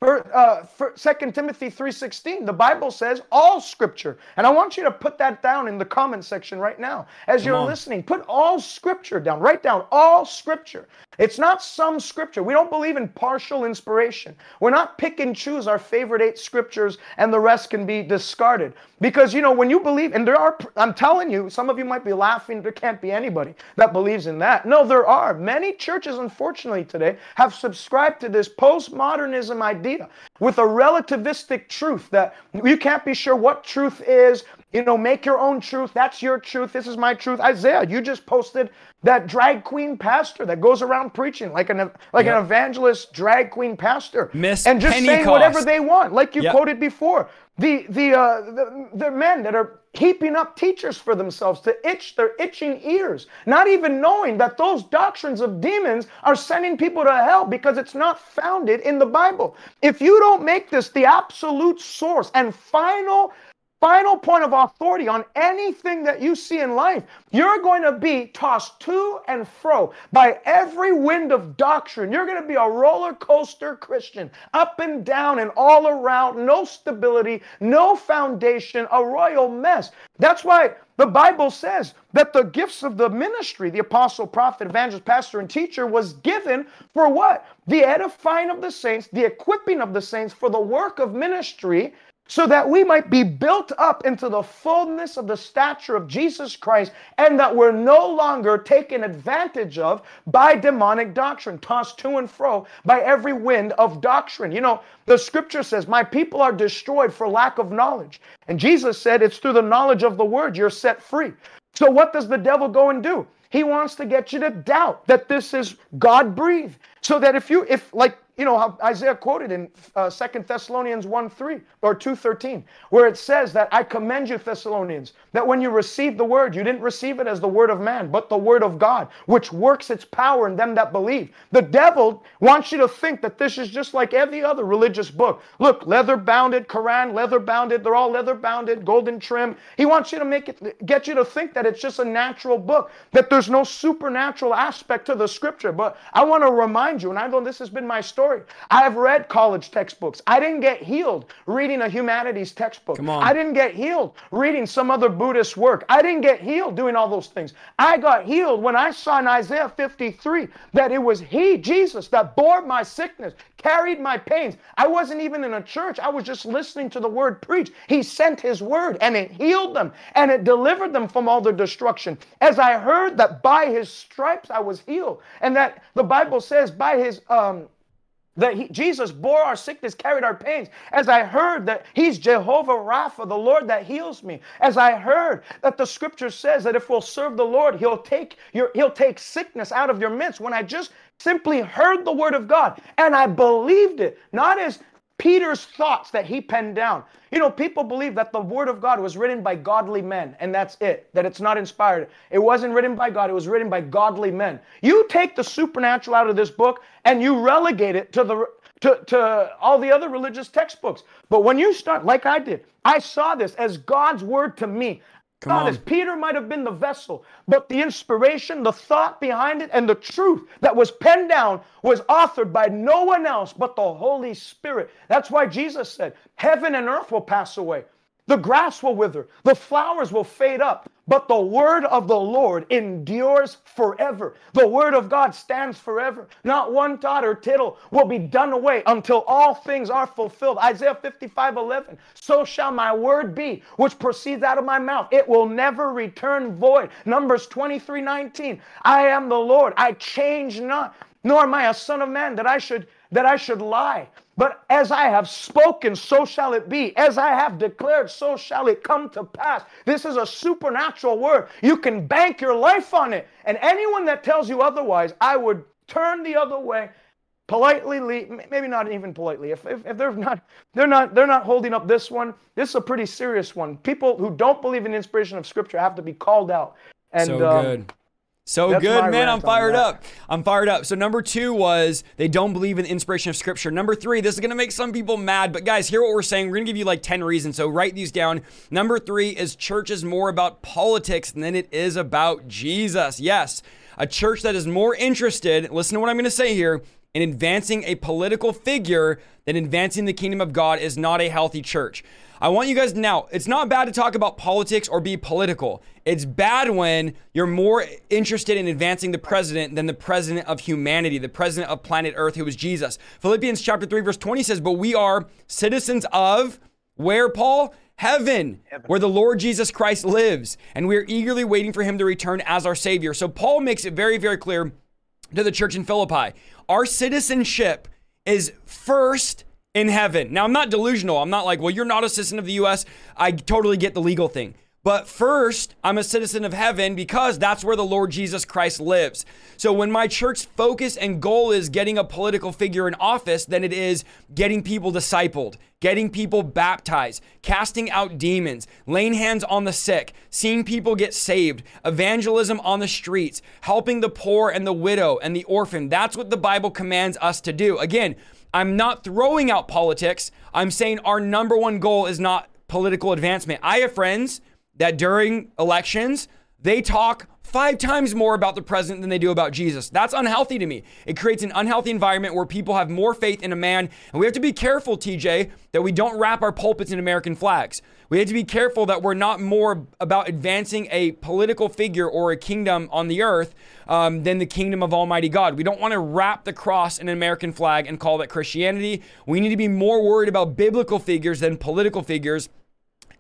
For, uh, for 2 Timothy 3.16, the Bible says all scripture. And I want you to put that down in the comment section right now. As you're on. listening, put all scripture down. Write down all scripture. It's not some scripture. We don't believe in partial inspiration. We're not pick and choose our favorite eight scriptures and the rest can be discarded. Because, you know, when you believe, and there are, I'm telling you, some of you might be laughing, there can't be anybody that believes in that. No, there are. Many churches, unfortunately, today have subscribed to this postmodernism idea with a relativistic truth that you can't be sure what truth is. You know, make your own truth. That's your truth. This is my truth. Isaiah, you just posted that drag queen pastor that goes around preaching like an like Yep. an evangelist drag queen pastor Miss and just saying whatever they want, like you Yep. quoted before. The the, uh, the the men that are heaping up teachers for themselves to itch their itching ears, not even knowing that those doctrines of demons are sending people to hell because it's not founded in the Bible. If you don't make this the absolute source and final final point of authority on anything that you see in life, you're going to be tossed to and fro by every wind of doctrine. You're going to be a roller coaster Christian, up and down and all around, no stability, no foundation, a royal mess. That's why the Bible says that the gifts of the ministry, the apostle, prophet, evangelist, pastor, and teacher, was given for what? The edifying of the saints, the equipping of the saints for the work of ministry so that we might be built up into the fullness of the stature of Jesus Christ and that we're no longer taken advantage of by demonic doctrine, tossed to and fro by every wind of doctrine. You know, the scripture says, My people are destroyed for lack of knowledge. And Jesus said, It's through the knowledge of the word you're set free. So what does the devil go and do? He wants to get you to doubt that this is God breathed. So that if you, if like you know how Isaiah quoted in uh, 2 Thessalonians 1 3 or 2.13, where it says that I commend you, Thessalonians, that when you received the word, you didn't receive it as the word of man, but the word of God, which works its power in them that believe. The devil wants you to think that this is just like every other religious book. Look, leather bounded, Quran, leather bounded, they're all leather bounded, golden trim. He wants you to make it, get you to think that it's just a natural book, that there's no supernatural aspect to the scripture. But I want to remind you, and I know this has been my story story. I've read college textbooks. I didn't get healed reading a humanities textbook. I didn't get healed reading some other Buddhist work. I didn't get healed doing all those things. I got healed when I saw in Isaiah 53 that it was He, Jesus, that bore my sickness, carried my pains. I wasn't even in a church. I was just listening to the word preached. He sent his word and it healed them and it delivered them from all their destruction. As I heard that by his stripes I was healed and that the Bible says by his um that he, Jesus bore our sickness, carried our pains. As I heard that He's Jehovah Rapha, the Lord that heals me. As I heard that the Scripture says that if we'll serve the Lord, He'll take your He'll take sickness out of your midst. When I just simply heard the Word of God and I believed it, not as Peter's thoughts that he penned down. You know, people believe that the Word of God was written by godly men, and that's it, that it's not inspired. It wasn't written by God, it was written by godly men. You take the supernatural out of this book and you relegate it to the to, to all the other religious textbooks. But when you start, like I did, I saw this as God's word to me. Come God, on. Peter might have been the vessel, but the inspiration, the thought behind it, and the truth that was penned down was authored by no one else but the Holy Spirit. That's why Jesus said, Heaven and earth will pass away, the grass will wither, the flowers will fade up, but the word of the Lord endures forever. The word of God stands forever. Not one dot or tittle will be done away until all things are fulfilled. Isaiah 55 11. So shall my word be, which proceeds out of my mouth. It will never return void. Numbers 23 19. I am the Lord. I change not, nor am I a son of man that I should that I should lie. But as I have spoken, so shall it be. As I have declared, so shall it come to pass. This is a supernatural word. You can bank your life on it. And anyone that tells you otherwise, I would turn the other way politely maybe not even politely if, if, if, they're not they're not they're not holding up this one this is a pretty serious one people who don't believe in inspiration of scripture have to be called out and so um, good so That's good, man. I'm fired up. I'm fired up. So, number two was they don't believe in the inspiration of scripture. Number three, this is going to make some people mad, but guys, hear what we're saying. We're going to give you like 10 reasons. So, write these down. Number three is church is more about politics than it is about Jesus. Yes, a church that is more interested, listen to what I'm going to say here, in advancing a political figure than advancing the kingdom of God is not a healthy church. I want you guys now, it's not bad to talk about politics or be political. It's bad when you're more interested in advancing the president than the president of humanity, the president of planet Earth, who was Jesus. Philippians chapter 3, verse 20 says, But we are citizens of where, Paul? Heaven, Heaven, where the Lord Jesus Christ lives. And we are eagerly waiting for him to return as our Savior. So Paul makes it very, very clear to the church in Philippi our citizenship is first in heaven. Now, I'm not delusional. I'm not like, well, you're not a citizen of the US. I totally get the legal thing. But first, I'm a citizen of heaven because that's where the Lord Jesus Christ lives. So when my church's focus and goal is getting a political figure in office, then it is getting people discipled, getting people baptized, casting out demons, laying hands on the sick, seeing people get saved, evangelism on the streets, helping the poor and the widow and the orphan. That's what the Bible commands us to do. Again, I'm not throwing out politics. I'm saying our number one goal is not political advancement. I have friends that during elections, they talk five times more about the president than they do about Jesus. That's unhealthy to me. It creates an unhealthy environment where people have more faith in a man. And we have to be careful, TJ, that we don't wrap our pulpits in American flags. We have to be careful that we're not more about advancing a political figure or a kingdom on the earth um, than the kingdom of Almighty God. We don't want to wrap the cross in an American flag and call that Christianity. We need to be more worried about biblical figures than political figures.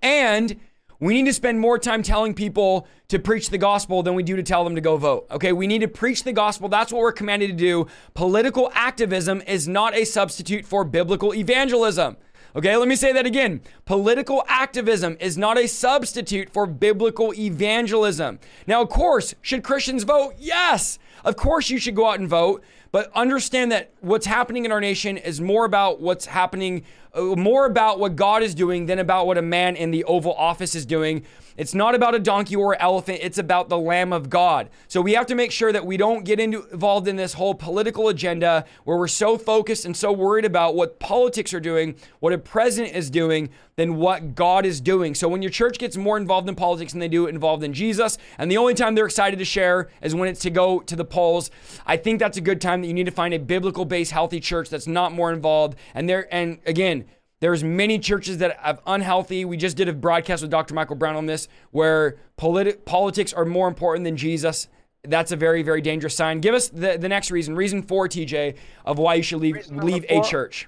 And we need to spend more time telling people to preach the gospel than we do to tell them to go vote. Okay, we need to preach the gospel. That's what we're commanded to do. Political activism is not a substitute for biblical evangelism. Okay, let me say that again. Political activism is not a substitute for biblical evangelism. Now, of course, should Christians vote? Yes. Of course, you should go out and vote, but understand that what's happening in our nation is more about what's happening, uh, more about what God is doing than about what a man in the Oval Office is doing. It's not about a donkey or elephant, it's about the Lamb of God. So we have to make sure that we don't get into, involved in this whole political agenda where we're so focused and so worried about what politics are doing, what a president is doing, than what God is doing. So when your church gets more involved in politics than they do involved in Jesus, and the only time they're excited to share is when it's to go to the polls, I think that's a good time that you need to find a biblical based healthy church that's not more involved. And there and again, there's many churches that have unhealthy. We just did a broadcast with Dr. Michael Brown on this, where politi- politics are more important than Jesus. That's a very, very dangerous sign. Give us the, the next reason, reason four, TJ, of why you should leave leave a church.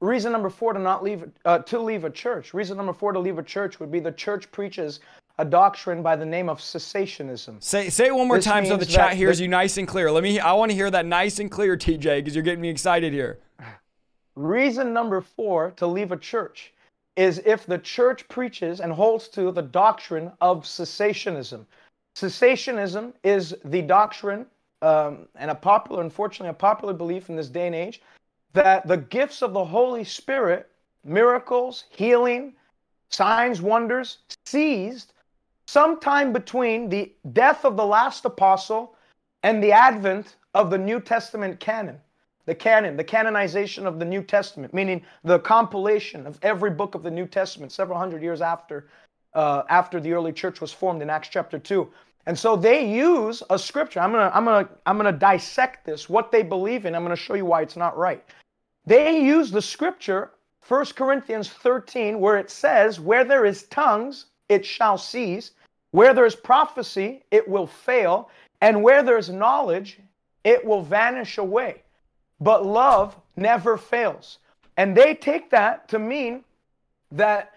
Reason number four to not leave uh, to leave a church. Reason number four to leave a church would be the church preaches a doctrine by the name of cessationism. Say say it one more this time so the chat hears the, you nice and clear. Let me I want to hear that nice and clear, TJ, because you're getting me excited here. Reason number four to leave a church is if the church preaches and holds to the doctrine of cessationism. Cessationism is the doctrine um, and a popular, unfortunately, a popular belief in this day and age that the gifts of the Holy Spirit, miracles, healing, signs, wonders, ceased sometime between the death of the last apostle and the advent of the New Testament canon the canon, the canonization of the New Testament, meaning the compilation of every book of the New Testament several hundred years after, uh, after the early church was formed in Acts chapter 2. And so they use a scripture. I'm gonna, I'm gonna, I'm gonna dissect this, what they believe in. I'm gonna show you why it's not right. They use the scripture, 1 Corinthians 13, where it says, Where there is tongues, it shall cease. Where there is prophecy, it will fail. And where there is knowledge, it will vanish away but love never fails. And they take that to mean that,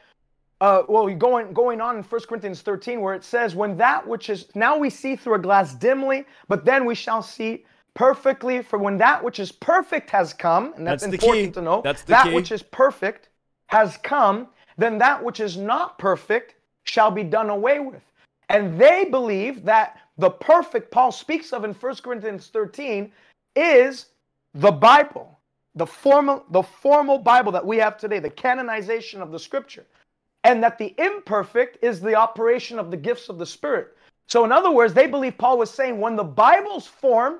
uh, well, going, going on in 1 Corinthians 13, where it says, When that which is, now we see through a glass dimly, but then we shall see perfectly. For when that which is perfect has come, and that's, that's important to know, that's that key. which is perfect has come, then that which is not perfect shall be done away with. And they believe that the perfect Paul speaks of in 1 Corinthians 13 is the Bible, the formal, the formal Bible that we have today, the canonization of the scripture, and that the imperfect is the operation of the gifts of the Spirit. So, in other words, they believe Paul was saying when the Bible's formed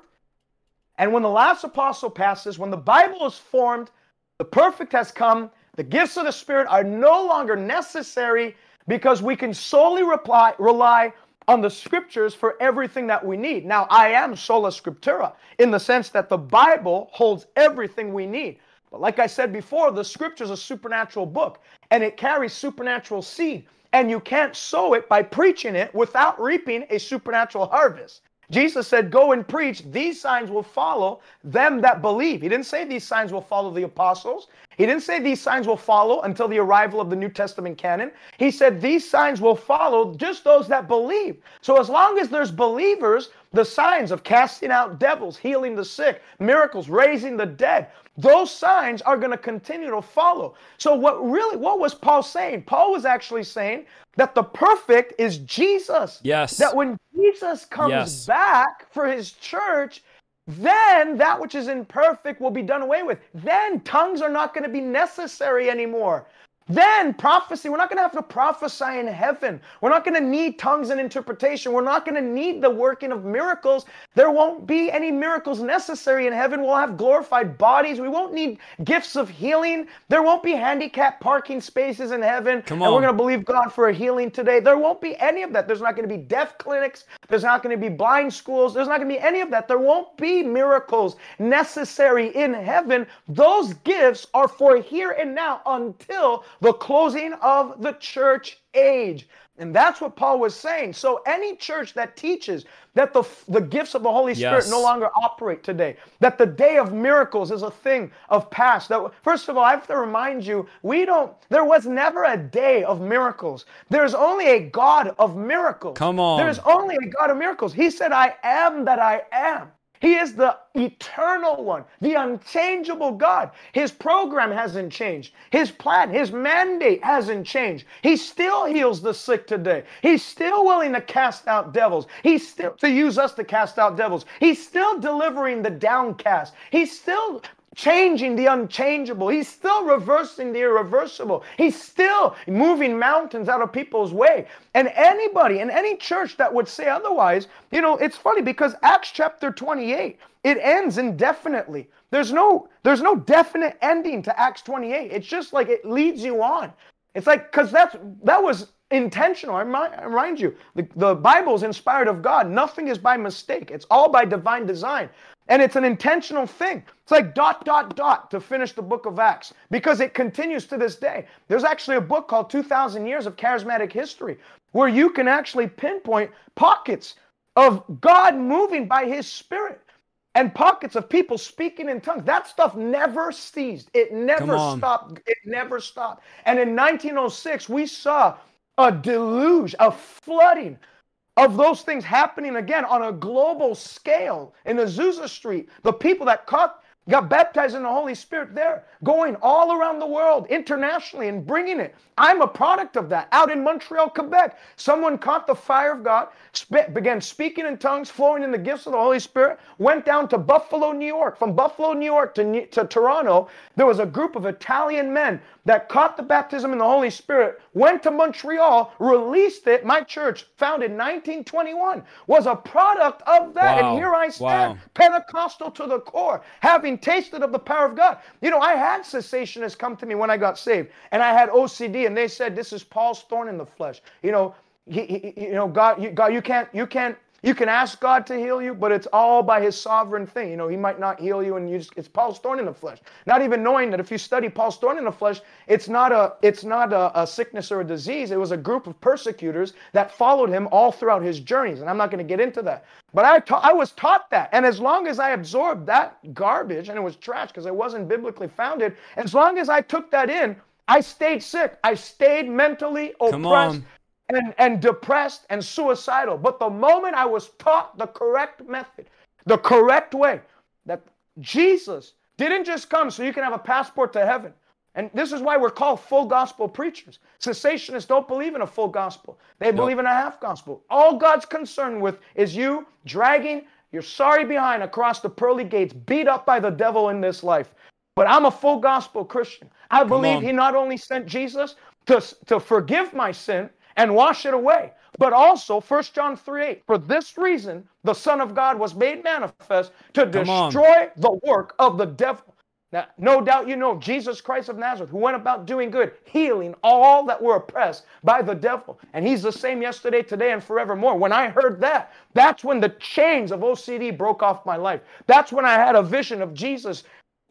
and when the last apostle passes, when the Bible is formed, the perfect has come, the gifts of the Spirit are no longer necessary because we can solely reply, rely on the scriptures for everything that we need. Now, I am sola scriptura in the sense that the Bible holds everything we need. But like I said before, the scripture is a supernatural book and it carries supernatural seed. And you can't sow it by preaching it without reaping a supernatural harvest. Jesus said, Go and preach. These signs will follow them that believe. He didn't say these signs will follow the apostles. He didn't say these signs will follow until the arrival of the New Testament canon. He said these signs will follow just those that believe. So as long as there's believers, the signs of casting out devils, healing the sick, miracles, raising the dead, those signs are going to continue to follow. So what really what was Paul saying? Paul was actually saying that the perfect is Jesus. Yes. That when Jesus comes yes. back for his church, then that which is imperfect will be done away with. Then tongues are not going to be necessary anymore. Then prophecy, we're not going to have to prophesy in heaven. We're not going to need tongues and interpretation. We're not going to need the working of miracles. There won't be any miracles necessary in heaven. We'll have glorified bodies. We won't need gifts of healing. There won't be handicapped parking spaces in heaven. Come on. And we're going to believe God for a healing today. There won't be any of that. There's not going to be deaf clinics. There's not going to be blind schools. There's not going to be any of that. There won't be miracles necessary in heaven. Those gifts are for here and now until the closing of the church age. And that's what Paul was saying. So, any church that teaches that the, the gifts of the Holy Spirit yes. no longer operate today, that the day of miracles is a thing of past, that first of all, I have to remind you, we don't, there was never a day of miracles. There's only a God of miracles. Come on. There's only a God of miracles. He said, I am that I am. He is the eternal one, the unchangeable God. His program hasn't changed. His plan, his mandate hasn't changed. He still heals the sick today. He's still willing to cast out devils. He's still to use us to cast out devils. He's still delivering the downcast. He's still changing the unchangeable. He's still reversing the irreversible. He's still moving mountains out of people's way. And anybody in any church that would say otherwise, you know, it's funny because Acts chapter 28, it ends indefinitely. There's no there's no definite ending to Acts 28. It's just like it leads you on. It's like cuz that's that was intentional. I remind, you, the, the Bible is inspired of God. Nothing is by mistake. It's all by divine design. And it's an intentional thing. It's like dot, dot, dot to finish the book of Acts because it continues to this day. There's actually a book called 2,000 Years of Charismatic History where you can actually pinpoint pockets of God moving by his spirit and pockets of people speaking in tongues. That stuff never ceased. It never stopped. It never stopped. And in 1906, we saw a deluge, a flooding of those things happening again on a global scale in Azusa Street. The people that caught got baptized in the Holy Spirit there, going all around the world internationally and bringing it. I'm a product of that. Out in Montreal, Quebec, someone caught the fire of God, began speaking in tongues, flowing in the gifts of the Holy Spirit, went down to Buffalo, New York. From Buffalo, New York to, to Toronto, there was a group of Italian men that caught the baptism in the Holy Spirit, went to Montreal, released it. My church, founded in 1921, was a product of that. Wow. And here I stand, wow. Pentecostal to the core, having tasted of the power of God. You know, I had cessationists come to me when I got saved, and I had OCD, and they said, This is Paul's thorn in the flesh. You know, he, he, you know, God, you, God, you can't, you can't you can ask God to heal you, but it's all by his sovereign thing. You know, he might not heal you and you just, it's Paul's thorn in the flesh. Not even knowing that if you study Paul's thorn in the flesh, it's not a it's not a, a sickness or a disease. It was a group of persecutors that followed him all throughout his journeys. And I'm not going to get into that. But I ta- I was taught that. And as long as I absorbed that garbage, and it was trash because it wasn't biblically founded, as long as I took that in, I stayed sick. I stayed mentally oppressed and, and depressed and suicidal. But the moment I was taught the correct method, the correct way, that Jesus didn't just come so you can have a passport to heaven. And this is why we're called full gospel preachers. Cessationists don't believe in a full gospel, they nope. believe in a half gospel. All God's concerned with is you dragging your sorry behind across the pearly gates, beat up by the devil in this life. But I'm a full gospel Christian. I believe he not only sent Jesus to, to forgive my sin, and wash it away. But also, 1 John 3 8, for this reason, the Son of God was made manifest to destroy the work of the devil. Now, no doubt you know Jesus Christ of Nazareth, who went about doing good, healing all that were oppressed by the devil. And he's the same yesterday, today, and forevermore. When I heard that, that's when the chains of OCD broke off my life. That's when I had a vision of Jesus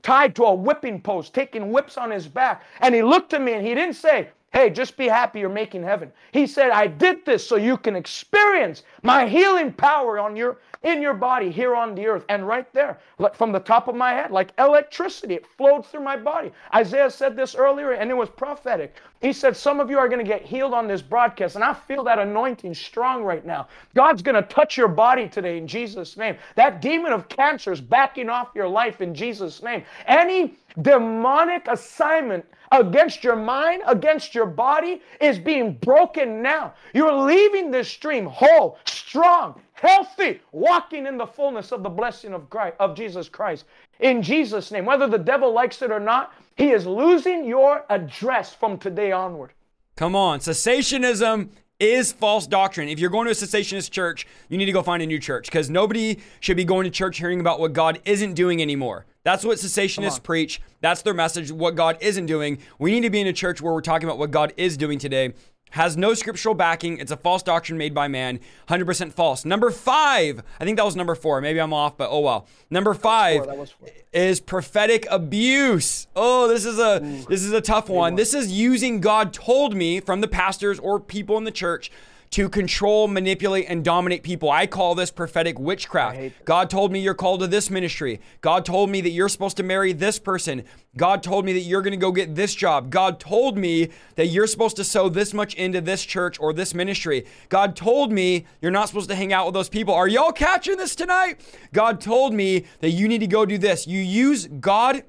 tied to a whipping post, taking whips on his back. And he looked at me and he didn't say, Hey, just be happy you're making heaven. He said, I did this so you can experience my healing power on your in your body here on the earth. And right there, from the top of my head, like electricity, it flowed through my body. Isaiah said this earlier, and it was prophetic. He said, Some of you are going to get healed on this broadcast, and I feel that anointing strong right now. God's going to touch your body today in Jesus' name. That demon of cancer is backing off your life in Jesus' name. Any demonic assignment against your mind, against your body is being broken now. You're leaving this stream whole, strong, healthy, walking in the fullness of the blessing of Christ, of Jesus Christ. In Jesus' name, whether the devil likes it or not, he is losing your address from today onward. Come on, cessationism is false doctrine. If you're going to a cessationist church, you need to go find a new church because nobody should be going to church hearing about what God isn't doing anymore. That's what cessationists preach. That's their message, what God isn't doing. We need to be in a church where we're talking about what God is doing today has no scriptural backing. It's a false doctrine made by man. 100% false. Number five, I think that was number four. Maybe I'm off, but oh well. Number five is prophetic abuse. Oh, this is a Ooh, this is a tough one. one. This is using God told me from the pastors or people in the church to control, manipulate, and dominate people. I call this prophetic witchcraft. God told me you're called to this ministry. God told me that you're supposed to marry this person. God told me that you're going to go get this job. God told me that you're supposed to sow this much into this church or this ministry. God told me you're not supposed to hang out with those people. Are y'all catching this tonight? God told me that you need to go do this. You use God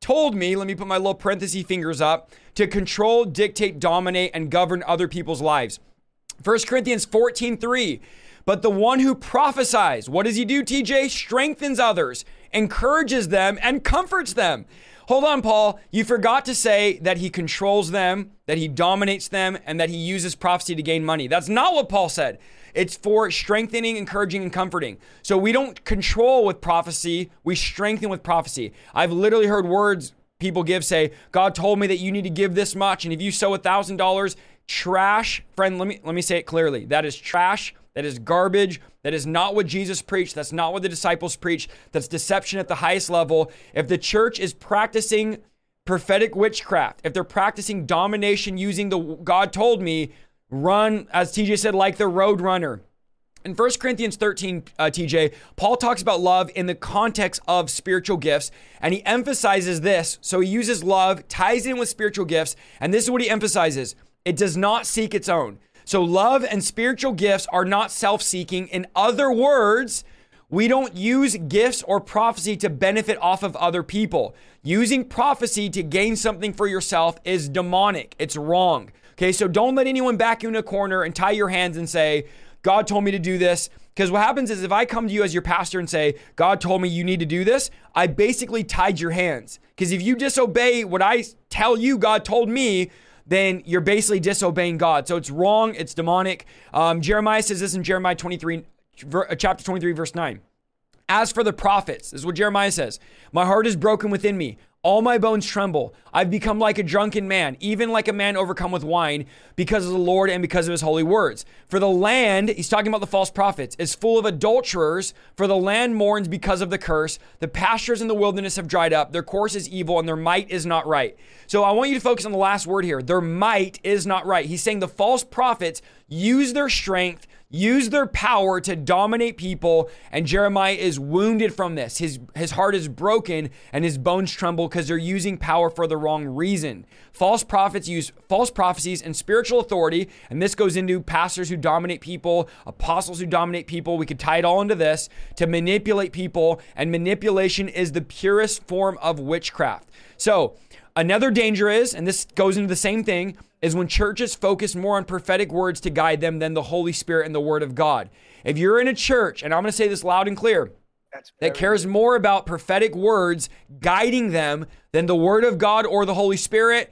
told me, let me put my little parenthesis fingers up, to control, dictate, dominate, and govern other people's lives. 1 Corinthians 14 3. But the one who prophesies, what does he do, TJ? Strengthens others, encourages them, and comforts them. Hold on, Paul. You forgot to say that he controls them, that he dominates them, and that he uses prophecy to gain money. That's not what Paul said. It's for strengthening, encouraging, and comforting. So we don't control with prophecy, we strengthen with prophecy. I've literally heard words people give say, God told me that you need to give this much, and if you sow a thousand dollars, trash, friend, let me let me say it clearly. That is trash. That is garbage. That is not what Jesus preached. That's not what the disciples preached. That's deception at the highest level. If the church is practicing prophetic witchcraft, if they're practicing domination using the God told me, run, as TJ said, like the road runner. In 1 Corinthians 13, uh, TJ, Paul talks about love in the context of spiritual gifts, and he emphasizes this. So he uses love, ties in with spiritual gifts, and this is what he emphasizes it does not seek its own. So, love and spiritual gifts are not self seeking. In other words, we don't use gifts or prophecy to benefit off of other people. Using prophecy to gain something for yourself is demonic. It's wrong. Okay, so don't let anyone back you in a corner and tie your hands and say, God told me to do this. Because what happens is if I come to you as your pastor and say, God told me you need to do this, I basically tied your hands. Because if you disobey what I tell you God told me, then you're basically disobeying God. So it's wrong. It's demonic. Um, Jeremiah says this in Jeremiah 23, uh, chapter 23, verse 9. As for the prophets, this is what Jeremiah says My heart is broken within me. All my bones tremble. I've become like a drunken man, even like a man overcome with wine, because of the Lord and because of his holy words. For the land, he's talking about the false prophets, is full of adulterers, for the land mourns because of the curse. The pastures in the wilderness have dried up. Their course is evil, and their might is not right. So I want you to focus on the last word here. Their might is not right. He's saying the false prophets use their strength use their power to dominate people and Jeremiah is wounded from this. His his heart is broken and his bones tremble because they're using power for the wrong reason. False prophets use false prophecies and spiritual authority and this goes into pastors who dominate people, apostles who dominate people. We could tie it all into this to manipulate people and manipulation is the purest form of witchcraft. So, Another danger is, and this goes into the same thing, is when churches focus more on prophetic words to guide them than the Holy Spirit and the Word of God. If you're in a church, and I'm going to say this loud and clear, that cares more about prophetic words guiding them than the Word of God or the Holy Spirit,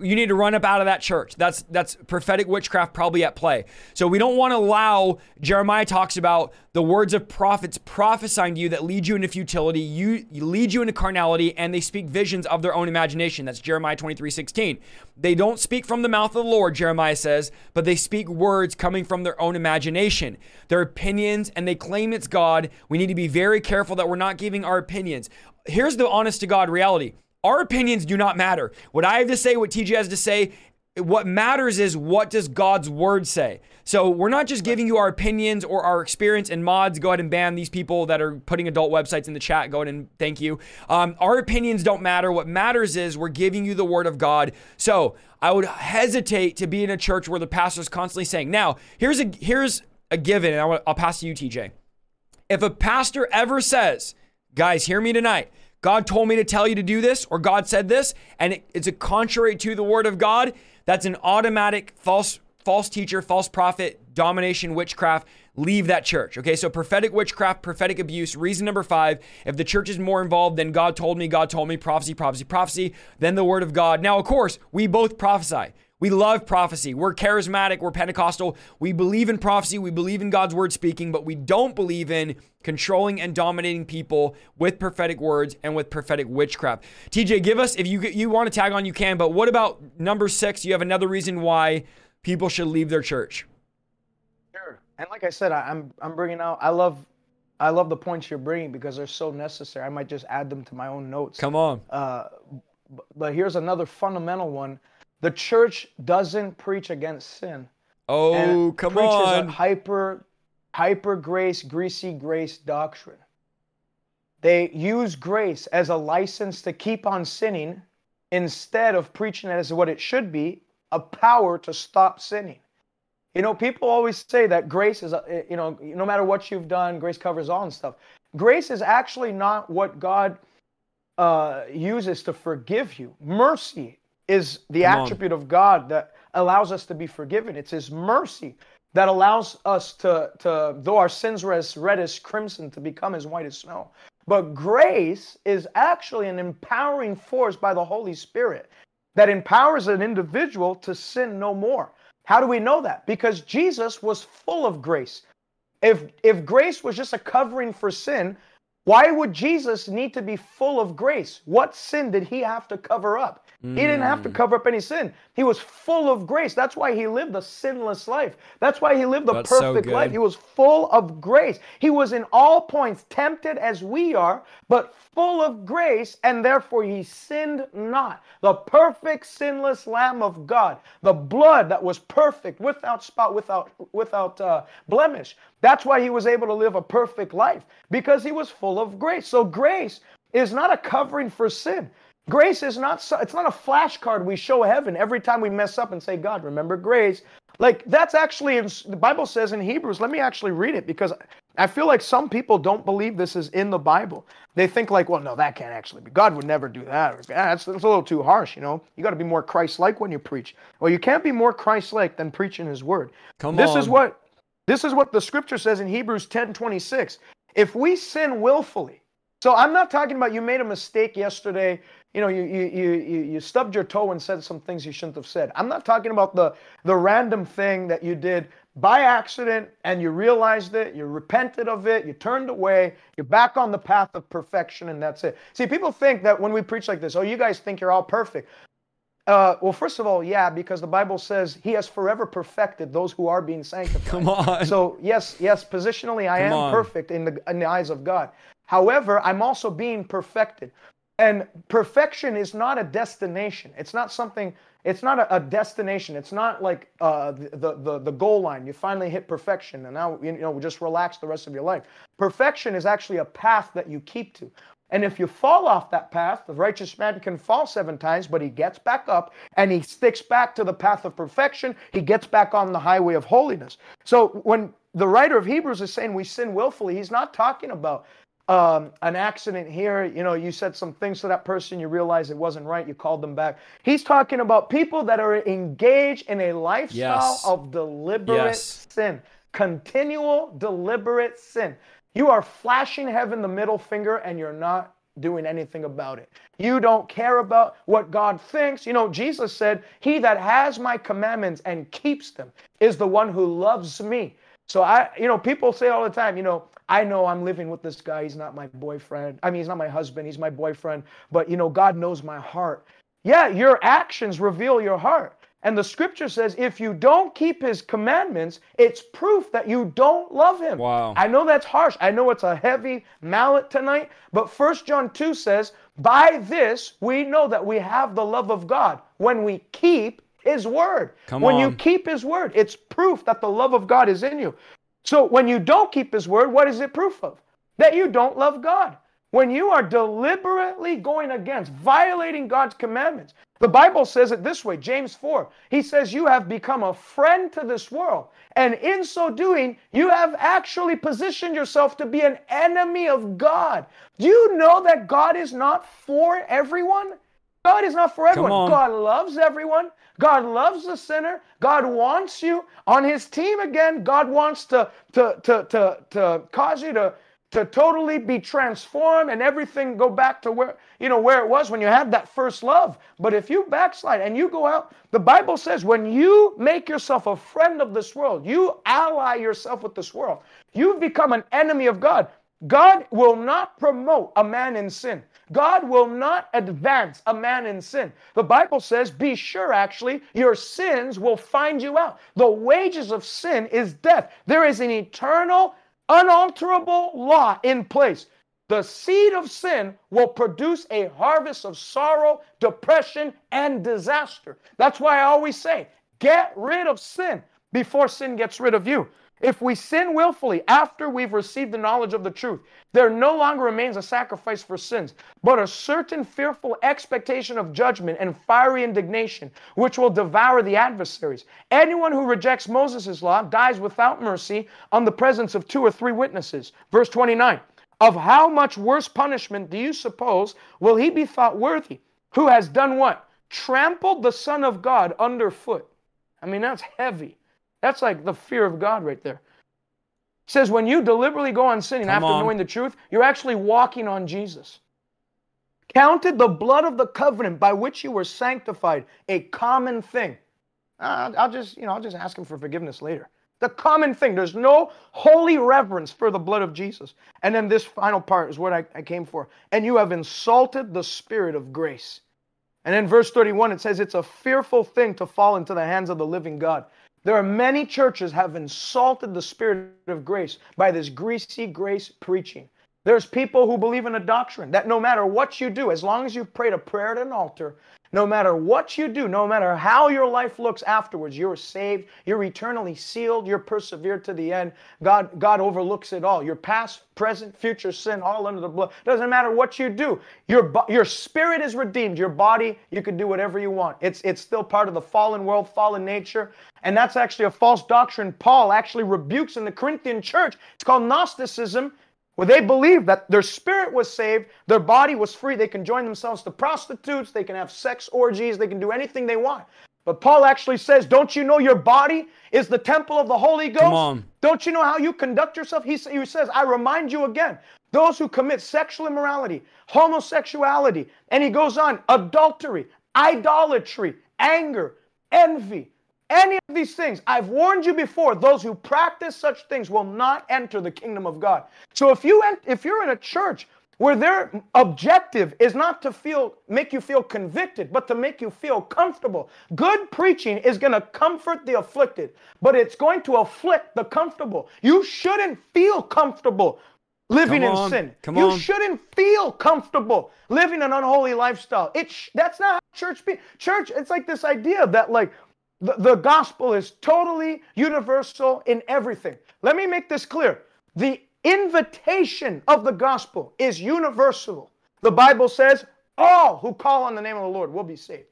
you need to run up out of that church. That's that's prophetic witchcraft probably at play. So we don't want to allow Jeremiah talks about the words of prophets prophesying to you that lead you into futility, you, lead you into carnality, and they speak visions of their own imagination. That's Jeremiah 23, 16. They don't speak from the mouth of the Lord, Jeremiah says, but they speak words coming from their own imagination, their opinions, and they claim it's God. We need to be very careful that we're not giving our opinions. Here's the honest to God reality our opinions do not matter. What I have to say, what TJ has to say, what matters is what does God's word say. So we're not just giving you our opinions or our experience and mods. Go ahead and ban these people that are putting adult websites in the chat. Go ahead and thank you. Um, our opinions don't matter. What matters is we're giving you the word of God. So I would hesitate to be in a church where the pastor is constantly saying, "Now here's a here's a given," and I'll, I'll pass to you, TJ. If a pastor ever says, "Guys, hear me tonight," God told me to tell you to do this, or God said this, and it, it's a contrary to the word of God, that's an automatic false false teacher, false prophet, domination, witchcraft. Leave that church. Okay, so prophetic witchcraft, prophetic abuse. Reason number five: if the church is more involved than God told me, God told me, prophecy, prophecy, prophecy, then the word of God. Now, of course, we both prophesy. We love prophecy. We're charismatic. We're Pentecostal. We believe in prophecy. We believe in God's word speaking, but we don't believe in controlling and dominating people with prophetic words and with prophetic witchcraft. TJ, give us, if you, you want to tag on, you can, but what about number six? You have another reason why people should leave their church. Sure. And like I said, I, I'm, I'm bringing out, I love I love the points you're bringing because they're so necessary. I might just add them to my own notes. Come on. Uh, but here's another fundamental one the church doesn't preach against sin. Oh, come preaches on. a hyper, hyper grace, greasy grace doctrine. They use grace as a license to keep on sinning instead of preaching it as what it should be a power to stop sinning. You know, people always say that grace is, you know, no matter what you've done, grace covers all and stuff. Grace is actually not what God uh, uses to forgive you. Mercy is the Come on. attribute of God that allows us to be forgiven. It's His mercy that allows us to, to, though our sins were as red as crimson, to become as white as snow. But grace is actually an empowering force by the Holy Spirit that empowers an individual to sin no more. How do we know that? Because Jesus was full of grace. If if grace was just a covering for sin, why would Jesus need to be full of grace? What sin did he have to cover up? He didn't have to Mm. cover up any sin. He was full of grace. That's why he lived a sinless life. That's why he lived a That's perfect good. life. He was full of grace. He was in all points tempted as we are, but full of grace, and therefore he sinned not. The perfect sinless Lamb of God, the blood that was perfect, without spot, without without uh, blemish. That's why he was able to live a perfect life because he was full of grace. So grace is not a covering for sin. Grace is not it's not a flashcard we show heaven every time we mess up and say, God, remember grace. Like that's actually in, the Bible says in Hebrews. Let me actually read it because I feel like some people don't believe this is in the Bible. They think like, well, no, that can't actually be. God would never do that. Or, ah, that's, that's a little too harsh, you know. You got to be more Christ-like when you preach. Well, you can't be more Christ-like than preaching His word. Come on, this is what this is what the Scripture says in Hebrews 10, 26. If we sin willfully, so I'm not talking about you made a mistake yesterday. You know, you you you you stubbed your toe and said some things you shouldn't have said. I'm not talking about the the random thing that you did by accident and you realized it, you repented of it, you turned away, you're back on the path of perfection, and that's it. See, people think that when we preach like this, oh, you guys think you're all perfect. Uh, well, first of all, yeah, because the Bible says He has forever perfected those who are being sanctified. Come on. So yes, yes, positionally I Come am on. perfect in the in the eyes of God. However, I'm also being perfected. And perfection is not a destination. It's not something. It's not a, a destination. It's not like uh, the, the the goal line. You finally hit perfection, and now you know just relax the rest of your life. Perfection is actually a path that you keep to. And if you fall off that path, the righteous man can fall seven times, but he gets back up and he sticks back to the path of perfection. He gets back on the highway of holiness. So when the writer of Hebrews is saying we sin willfully, he's not talking about um, an accident here. You know, you said some things to that person, you realize it wasn't right, you called them back. He's talking about people that are engaged in a lifestyle Yes. of deliberate Yes. sin, continual deliberate sin. You are flashing heaven the middle finger and you're not doing anything about it. You don't care about what God thinks. You know, Jesus said, He that has my commandments and keeps them is the one who loves me. So I, you know, people say all the time, you know, I know I'm living with this guy. He's not my boyfriend. I mean, he's not my husband. He's my boyfriend. But, you know, God knows my heart. Yeah, your actions reveal your heart. And the scripture says if you don't keep his commandments, it's proof that you don't love him. Wow. I know that's harsh. I know it's a heavy mallet tonight, but 1 John 2 says, By this we know that we have the love of God when we keep his word. Come when you keep his word, it's proof that the love of God is in you. So when you don't keep his word, what is it proof of? That you don't love God. When you are deliberately going against, violating God's commandments. The Bible says it this way, James 4. He says, You have become a friend to this world. And in so doing, you have actually positioned yourself to be an enemy of God. Do you know that God is not for everyone? God is not for everyone. God loves everyone. God loves the sinner. God wants you on his team again. God wants to, to, to, to, to cause you to, to totally be transformed and everything go back to where, you know, where it was when you had that first love. But if you backslide and you go out, the Bible says when you make yourself a friend of this world, you ally yourself with this world, you've become an enemy of God. God will not promote a man in sin. God will not advance a man in sin. The Bible says, be sure actually, your sins will find you out. The wages of sin is death. There is an eternal, unalterable law in place. The seed of sin will produce a harvest of sorrow, depression, and disaster. That's why I always say, get rid of sin. before sin gets rid of you. If we sin willfully after we've received the knowledge of the truth, there no longer remains a sacrifice for sins, but a certain fearful expectation of judgment and fiery indignation, which will devour the adversaries. Anyone who rejects Moses' law dies without mercy on the presence of two or three witnesses. Verse 29 Of how much worse punishment do you suppose will he be thought worthy? Who has done what? Trampled the Son of God underfoot. I mean, that's heavy. That's like the fear of God right there. It says when you deliberately go on sinning Come after on. knowing the truth, you're actually walking on Jesus. Counted the blood of the covenant by which you were sanctified a common thing. Uh, I'll just, you know, I'll just ask him for forgiveness later. The common thing. There's no holy reverence for the blood of Jesus. And then this final part is what I, I came for. And you have insulted the spirit of grace. And in verse 31, it says it's a fearful thing to fall into the hands of the living God. There are many churches have insulted the spirit of grace by this greasy grace preaching. There's people who believe in a doctrine that no matter what you do, as long as you've prayed a prayer at an altar, no matter what you do, no matter how your life looks afterwards, you're saved, you're eternally sealed, you're persevered to the end. God, God overlooks it all. Your past, present, future sin, all under the blood. Doesn't matter what you do. Your, your spirit is redeemed. Your body, you can do whatever you want. It's, it's still part of the fallen world, fallen nature. And that's actually a false doctrine Paul actually rebukes in the Corinthian church. It's called Gnosticism where they believe that their spirit was saved, their body was free, they can join themselves to prostitutes, they can have sex orgies, they can do anything they want. But Paul actually says, Don't you know your body is the temple of the Holy Ghost? on. Don't you know how you conduct yourself? He, he says, I remind you again, those who commit sexual immorality, homosexuality, and he goes on, adultery, idolatry, anger, envy, any of these things, I've warned you before, those who practice such things will not enter the kingdom of God. So if you if you're in a church where their objective is not to feel make you feel convicted, but to make you feel comfortable, good preaching is going to comfort the afflicted, but it's going to afflict the comfortable. You shouldn't feel comfortable living Come in on. sin. Come you on. shouldn't feel comfortable living an unholy lifestyle. It sh- that's not how church be. Church, it's like this idea that like the, the gospel is totally universal in everything. Let me make this clear. The invitation of the gospel is universal. The Bible says all who call on the name of the Lord will be saved.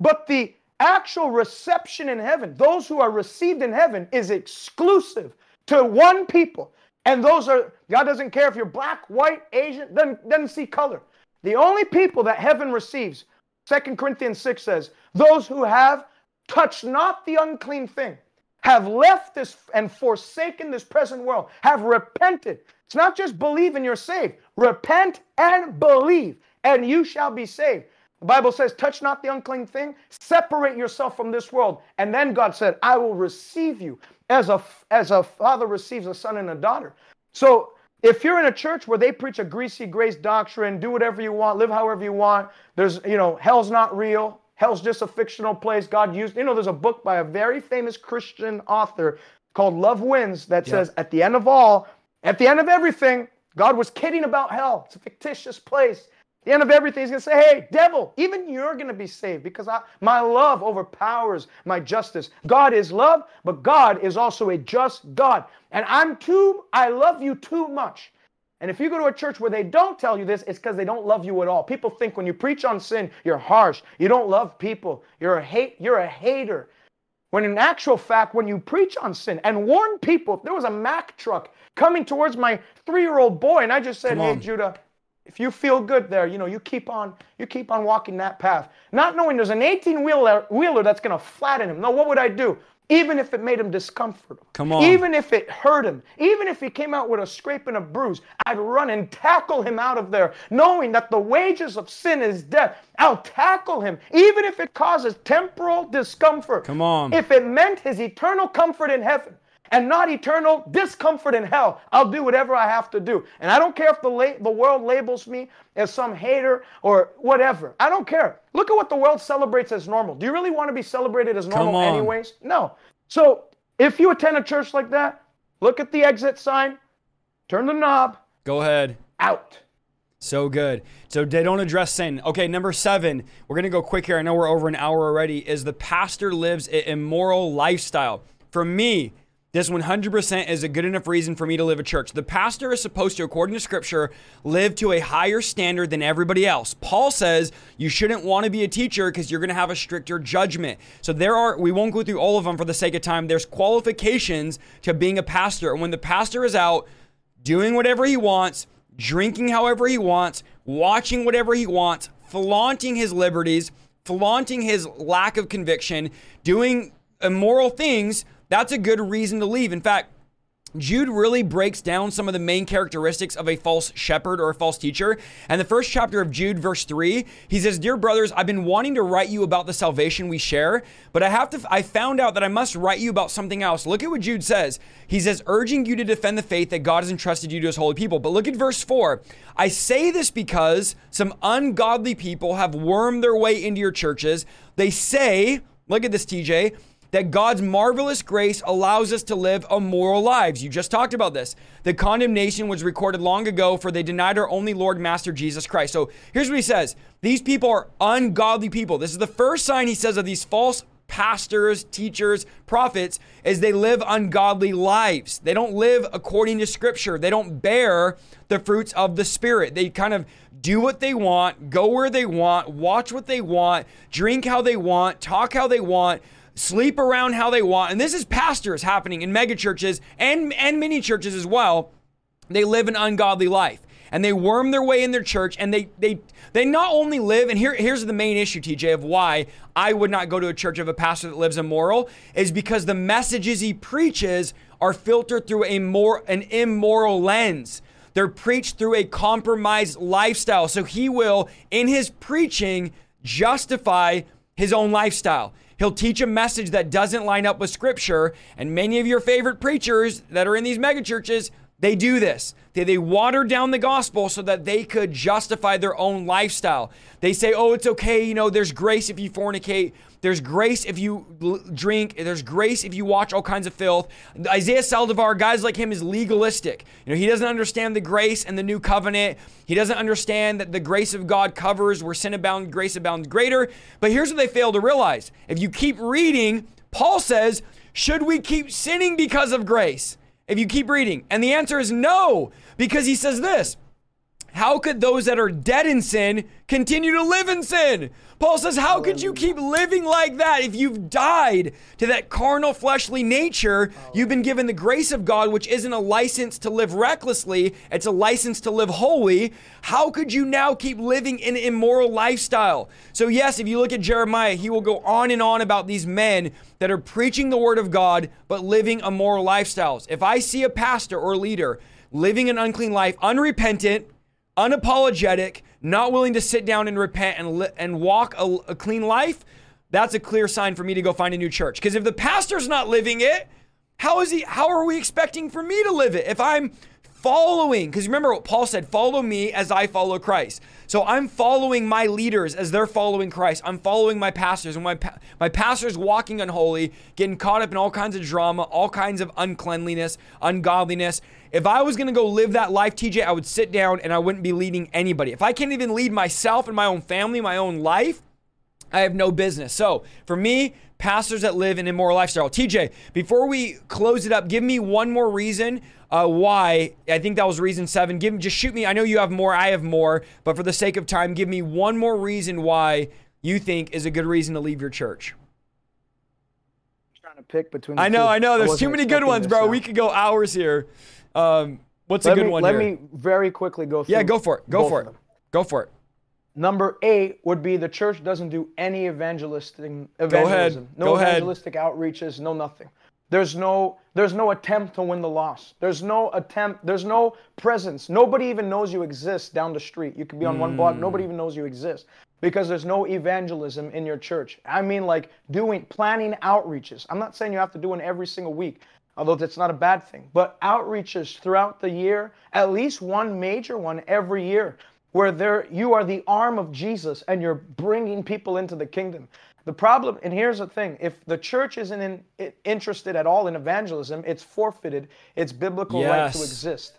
But the actual reception in heaven, those who are received in heaven, is exclusive to one people. And those are, God doesn't care if you're black, white, Asian, doesn't, doesn't see color. The only people that heaven receives, 2 Corinthians 6 says, those who have touched not the unclean thing, have left this and forsaken this present world, have repented. It's not just believe and you're saved. Repent and believe, and you shall be saved. The Bible says, touch not the unclean thing, separate yourself from this world. And then God said, I will receive you as a, as a father receives a son and a daughter. So if you're in a church where they preach a greasy grace doctrine, do whatever you want, live however you want, there's, you know, hell's not real, hell's just a fictional place. God used, you know, there's a book by a very famous Christian author called Love Wins that Yeah. says, at the end of all, at the end of everything, God was kidding about hell. It's a fictitious place. At the end of everything, he's going to say, hey, devil, even you're going to be saved because I, my love overpowers my justice. God is love, but God is also a just God. And I'm too, I love you too much. And if you go to a church where they don't tell you this, it's because they don't love you at all. People think when you preach on sin, you're harsh. You don't love people. You're a hate, you're a hater. When in actual fact, when you preach on sin and warn people, if there was a Mack truck coming towards my three-year-old boy, and I just said, "Hey. Judah, if you feel good there, you know, you keep on, you keep on walking that path, not knowing there's an 18-wheeler wheeler that's going to flatten him. No, what would I do? Even if it made him discomfortable, Come on. even if it hurt him, even if he came out with a scrape and a bruise, I'd run and tackle him out of there, knowing that the wages of sin is death. I'll tackle him, even if it causes temporal discomfort. Come on. If it meant his eternal comfort in heaven and not eternal discomfort in hell, I'll do whatever I have to do. And I don't care if the, la- the world labels me as some hater or whatever. I don't care. Look at what the world celebrates as normal. Do you really want to be celebrated as normal anyways? No. So if you attend a church like that, look at the exit sign, turn the knob, Go ahead. out. So good. So they don't address sin. Okay, number seven, we're going to go quick here. I know we're over an hour already. Is the pastor lives an immoral lifestyle. for me, this 100% is a good enough reason for me to live a church. The pastor is supposed to, according to scripture, live to a higher standard than everybody else. Paul says you shouldn't want to be a teacher because you're going to have a stricter judgment. So there are, we won't go through all of them for the sake of time. There's qualifications to being a pastor. And when the pastor is out doing whatever he wants, drinking however he wants, watching whatever he wants, flaunting his liberties, flaunting his lack of conviction, doing immoral things, that's a good reason to leave. In fact, Jude really breaks down some of the main characteristics of a false shepherd or a false teacher. And the first chapter of Jude, verse 3, he says, Dear brothers, I've been wanting to write you about the salvation we share, but I have to I found out that I must write you about something else. Look at what Jude says. He says, urging you to defend the faith that God has entrusted you to his holy people. But look at verse 4. I say this because some ungodly people have wormed their way into your churches. They say, look at this, TJ that God's marvelous grace allows us to live immoral lives. You just talked about this. The condemnation was recorded long ago, for they denied our only Lord Master Jesus Christ. So here's what he says These people are ungodly people. This is the first sign he says of these false pastors, teachers, prophets, is they live ungodly lives. They don't live according to scripture. They don't bear the fruits of the spirit. They kind of do what they want, go where they want, watch what they want, drink how they want, talk how they want sleep around how they want. And this is pastors happening in megachurches and, and many churches as well. They live an ungodly life and they worm their way in their church and they they they not only live and here here's the main issue TJ of why I would not go to a church of a pastor that lives immoral is because the messages he preaches are filtered through a more an immoral lens. They're preached through a compromised lifestyle. So he will in his preaching justify his own lifestyle. He'll teach a message that doesn't line up with scripture. And many of your favorite preachers that are in these megachurches, they do this. They, they water down the gospel so that they could justify their own lifestyle. They say, oh, it's okay. You know, there's grace if you fornicate. There's grace if you drink. There's grace if you watch all kinds of filth. Isaiah Saldivar, guys like him, is legalistic. You know, he doesn't understand the grace and the new covenant. He doesn't understand that the grace of God covers where sin abounds, grace abounds greater. But here's what they fail to realize. If you keep reading, Paul says, should we keep sinning because of grace? If you keep reading. And the answer is no, because he says this. How could those that are dead in sin continue to live in sin? Paul says, How could you keep living like that if you've died to that carnal, fleshly nature? You've been given the grace of God, which isn't a license to live recklessly, it's a license to live holy. How could you now keep living an immoral lifestyle? So, yes, if you look at Jeremiah, he will go on and on about these men that are preaching the word of God but living immoral lifestyles. If I see a pastor or leader living an unclean life, unrepentant, unapologetic, not willing to sit down and repent and, li- and walk a, a clean life, that's a clear sign for me to go find a new church. Because if the pastor's not living it, how is he? How are we expecting for me to live it? If I'm following, because remember what Paul said, follow me as I follow Christ. So I'm following my leaders as they're following Christ. I'm following my pastors, and my my pastors walking unholy, getting caught up in all kinds of drama, all kinds of uncleanliness, ungodliness. If I was going to go live that life, TJ, I would sit down and I wouldn't be leading anybody. If I can't even lead myself and my own family, my own life, I have no business. So for me, pastors that live an immoral lifestyle. TJ, before we close it up, give me one more reason uh, why. I think that was reason seven. Give just shoot me. I know you have more. I have more, but for the sake of time, give me one more reason why you think is a good reason to leave your church. trying to pick between. I know. Two. I know. There's too many good ones, bro. Now. We could go hours here. Um, what's let a good me, one let here? me very quickly go through. Yeah, go for it. Go for it. Go for it. Number eight would be the church doesn't do any evangelistic evangelism. Go ahead. No go evangelistic ahead. outreaches, no nothing. There's no there's no attempt to win the loss. There's no attempt, there's no presence. Nobody even knows you exist down the street. You could be on mm. one block, hmm. nobody even knows you exist because there's no evangelism in your church. I mean like doing planning outreaches. I'm not saying you have to do one every single week, although that's not a bad thing. But outreaches throughout the year, at least one major one every year, where there you are the arm of Jesus and you're bringing people into the kingdom. The problem, and here's the thing: if the church isn't in, interested at all in evangelism, it's forfeited its biblical yes. right to exist.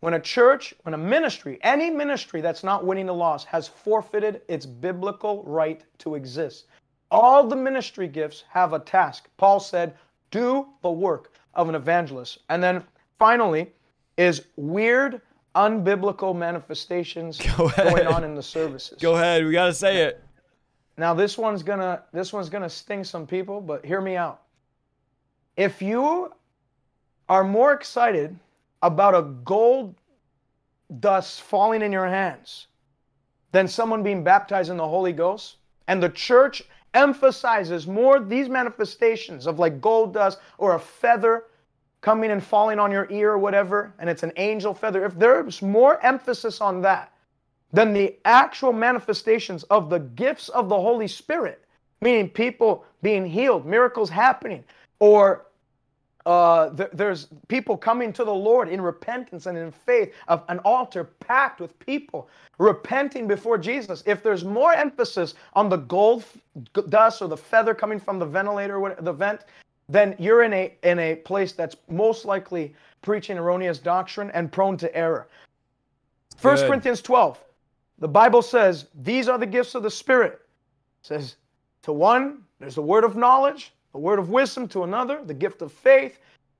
When a church, when a ministry, any ministry that's not winning the loss has forfeited its biblical right to exist. All the ministry gifts have a task. Paul said, do the work of an evangelist. And then finally is weird, unbiblical manifestations Go going on in the services. Go ahead. We got to say it. Now this one's gonna this one's gonna sting some people, but hear me out. If you are more excited about a gold dust falling in your hands than someone being baptized in the Holy Ghost, and the church emphasizes more these manifestations of like gold dust or a feather coming and falling on your ear or whatever, and it's an angel feather, if there's more emphasis on that than the actual manifestations of the gifts of the Holy Spirit, meaning people being healed, miracles happening, or uh, th- there's people coming to the Lord in repentance and in faith of an altar packed with people repenting before Jesus. If there's more emphasis on the gold f- dust or the feather coming from the ventilator, or what- the vent, then you're in a in a place that's most likely preaching erroneous doctrine and prone to error. First. Corinthians 12, the Bible says these are the gifts of the Spirit. It says to one, there's the word of knowledge, the word of wisdom to another, the gift of faith.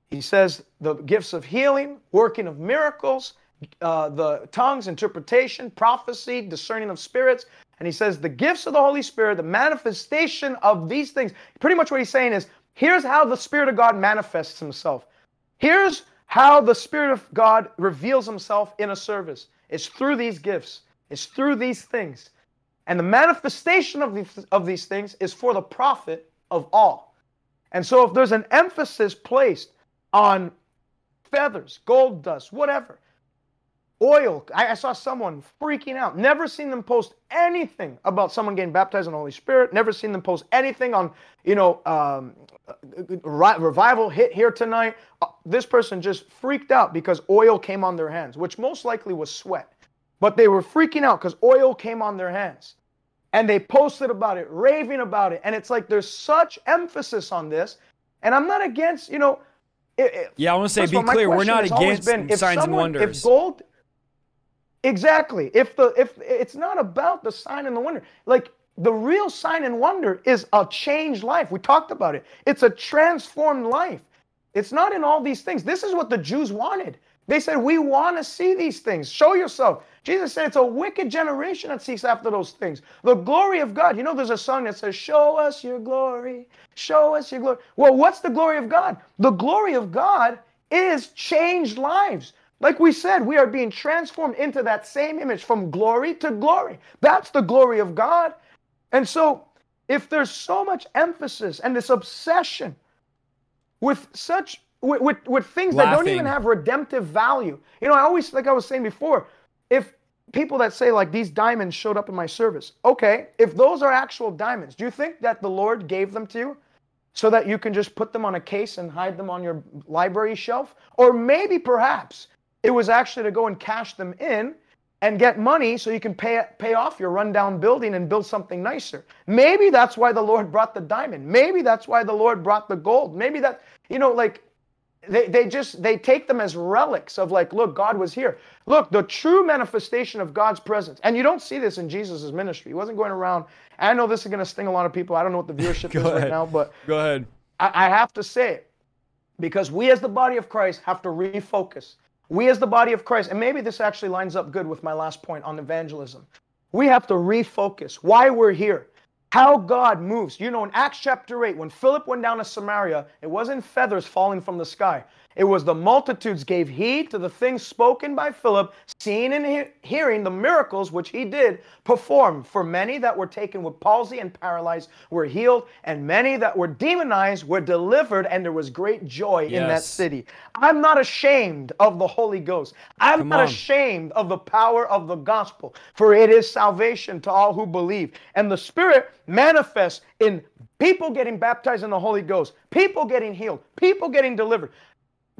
He says the gifts of healing, working of miracles, uh, the tongues, interpretation, prophecy, discerning of spirits. And he says the gifts of the Holy Spirit, the manifestation of these things. Pretty much what he's saying is here's how the Spirit of God manifests himself. Here's how the Spirit of God reveals himself in a service. It's through these gifts, it's through these things. And the manifestation of these, of these things is for the profit of all. And so if there's an emphasis placed on feathers, gold dust, whatever, oil, I, I saw someone freaking out. Never seen them post anything about someone getting baptized in the Holy Spirit. Never seen them post anything on, you know, um, ri- revival hit here tonight. Uh, This person just freaked out because oil came on their hands, which most likely was sweat. But they were freaking out because oil came on their hands and they posted about it, raving about it. And it's like there's such emphasis on this. And I'm not against, you know. It, it- Yeah, I wanna say, be all, clear, we're not against if signs and wonders. If gold, exactly. If the if it's not about the sign and the wonder, like the real sign and wonder is a changed life. We talked about it. It's a transformed life. It's not in all these things. This is what the Jews wanted. They said, We want to see these things. Show yourself. Jesus said, It's a wicked generation that seeks after those things. The glory of God. You know, there's a song that says, Show us your glory. Show us your glory. Well, what's the glory of God? The glory of God is changed lives. Like we said, we are being transformed into that same image from glory to glory. That's the glory of God. And so, if there's so much emphasis and this obsession with such with, with, with things that don't even have redemptive value. You know, I always like I was saying before, if people that say like these diamonds showed up in my service, okay, if those are actual diamonds, do you think that the Lord gave them to you so that you can just put them on a case and hide them on your library shelf? Or maybe perhaps it was actually to go and cash them in and get money so you can pay pay off your rundown building and build something nicer. Maybe that's why the Lord brought the diamond. Maybe that's why the Lord brought the gold. Maybe that you know like they, they just they take them as relics of like look god was here. Look the true manifestation of god's presence. And you don't see this in jesus' ministry. He wasn't going around i know this is going to sting a lot of people. I don't know what the viewership is right now but Go ahead. I, I have to say it because we as the body of Christ have to refocus. We as the body of Christ, and maybe this actually lines up good with my last point on evangelism. We have to refocus. Why we're here, how God moves. You know, in Acts chapter 8, when Philip went down to Samaria, it wasn't feathers falling from the sky. It was the multitudes gave heed to the things spoken by Philip, seeing and he- hearing the miracles which he did perform. For many that were taken with palsy and paralyzed were healed, and many that were demonized were delivered, and there was great joy in that city. I'm not ashamed of the Holy Ghost. I'm Come not on. ashamed of the power of the gospel, for it is salvation to all who believe. And the Spirit manifests in people getting baptized in the Holy Ghost, people getting healed, people getting delivered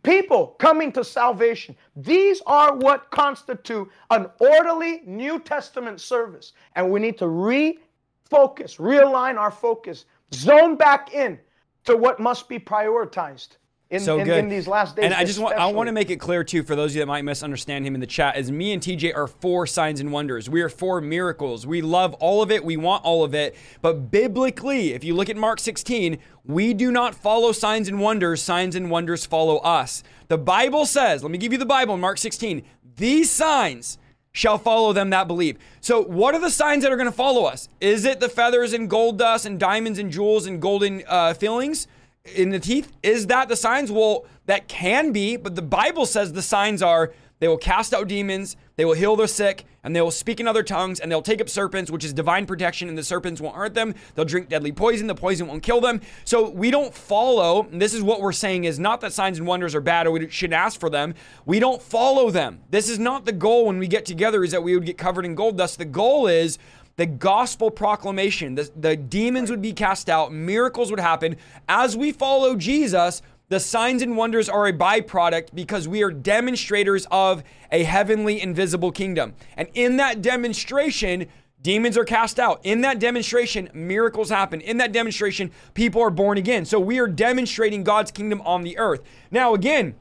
people coming to salvation. These are what constitute an orderly New Testament service. And we need to refocus, realign our focus, zone back in to what must be prioritized in, So in, good. in these last days. And I just want I want to make it clear too for those of you that might misunderstand him in the chat is me and TJ are for signs and wonders. We are for miracles. We love all of it. We want all of it. But biblically, if you look at Mark 16, we do not follow signs and wonders. Signs and wonders follow us. The Bible says, let me give you the Bible in Mark 16. These signs shall follow them that believe. So, what are the signs that are going to follow us? Is it the feathers and gold dust and diamonds and jewels and golden uh, fillings in the teeth? Is that the signs? Well, that can be, but the Bible says the signs are they will cast out demons, they will heal the sick, and they will speak in other tongues, and they'll take up serpents, which is divine protection, and the serpents won't hurt them. They'll drink deadly poison, the poison won't kill them. So we don't follow, this is what we're saying is not that signs and wonders are bad or we shouldn't ask for them. We don't follow them. This is not the goal when we get together, is that we would get covered in gold dust. The goal is the gospel proclamation. The, the demons would be cast out, miracles would happen. As we follow Jesus, the signs and wonders are a byproduct because we are demonstrators of a heavenly invisible kingdom. And in that demonstration, demons are cast out. In that demonstration, miracles happen. In that demonstration, people are born again. So we are demonstrating God's kingdom on the earth. Now, again,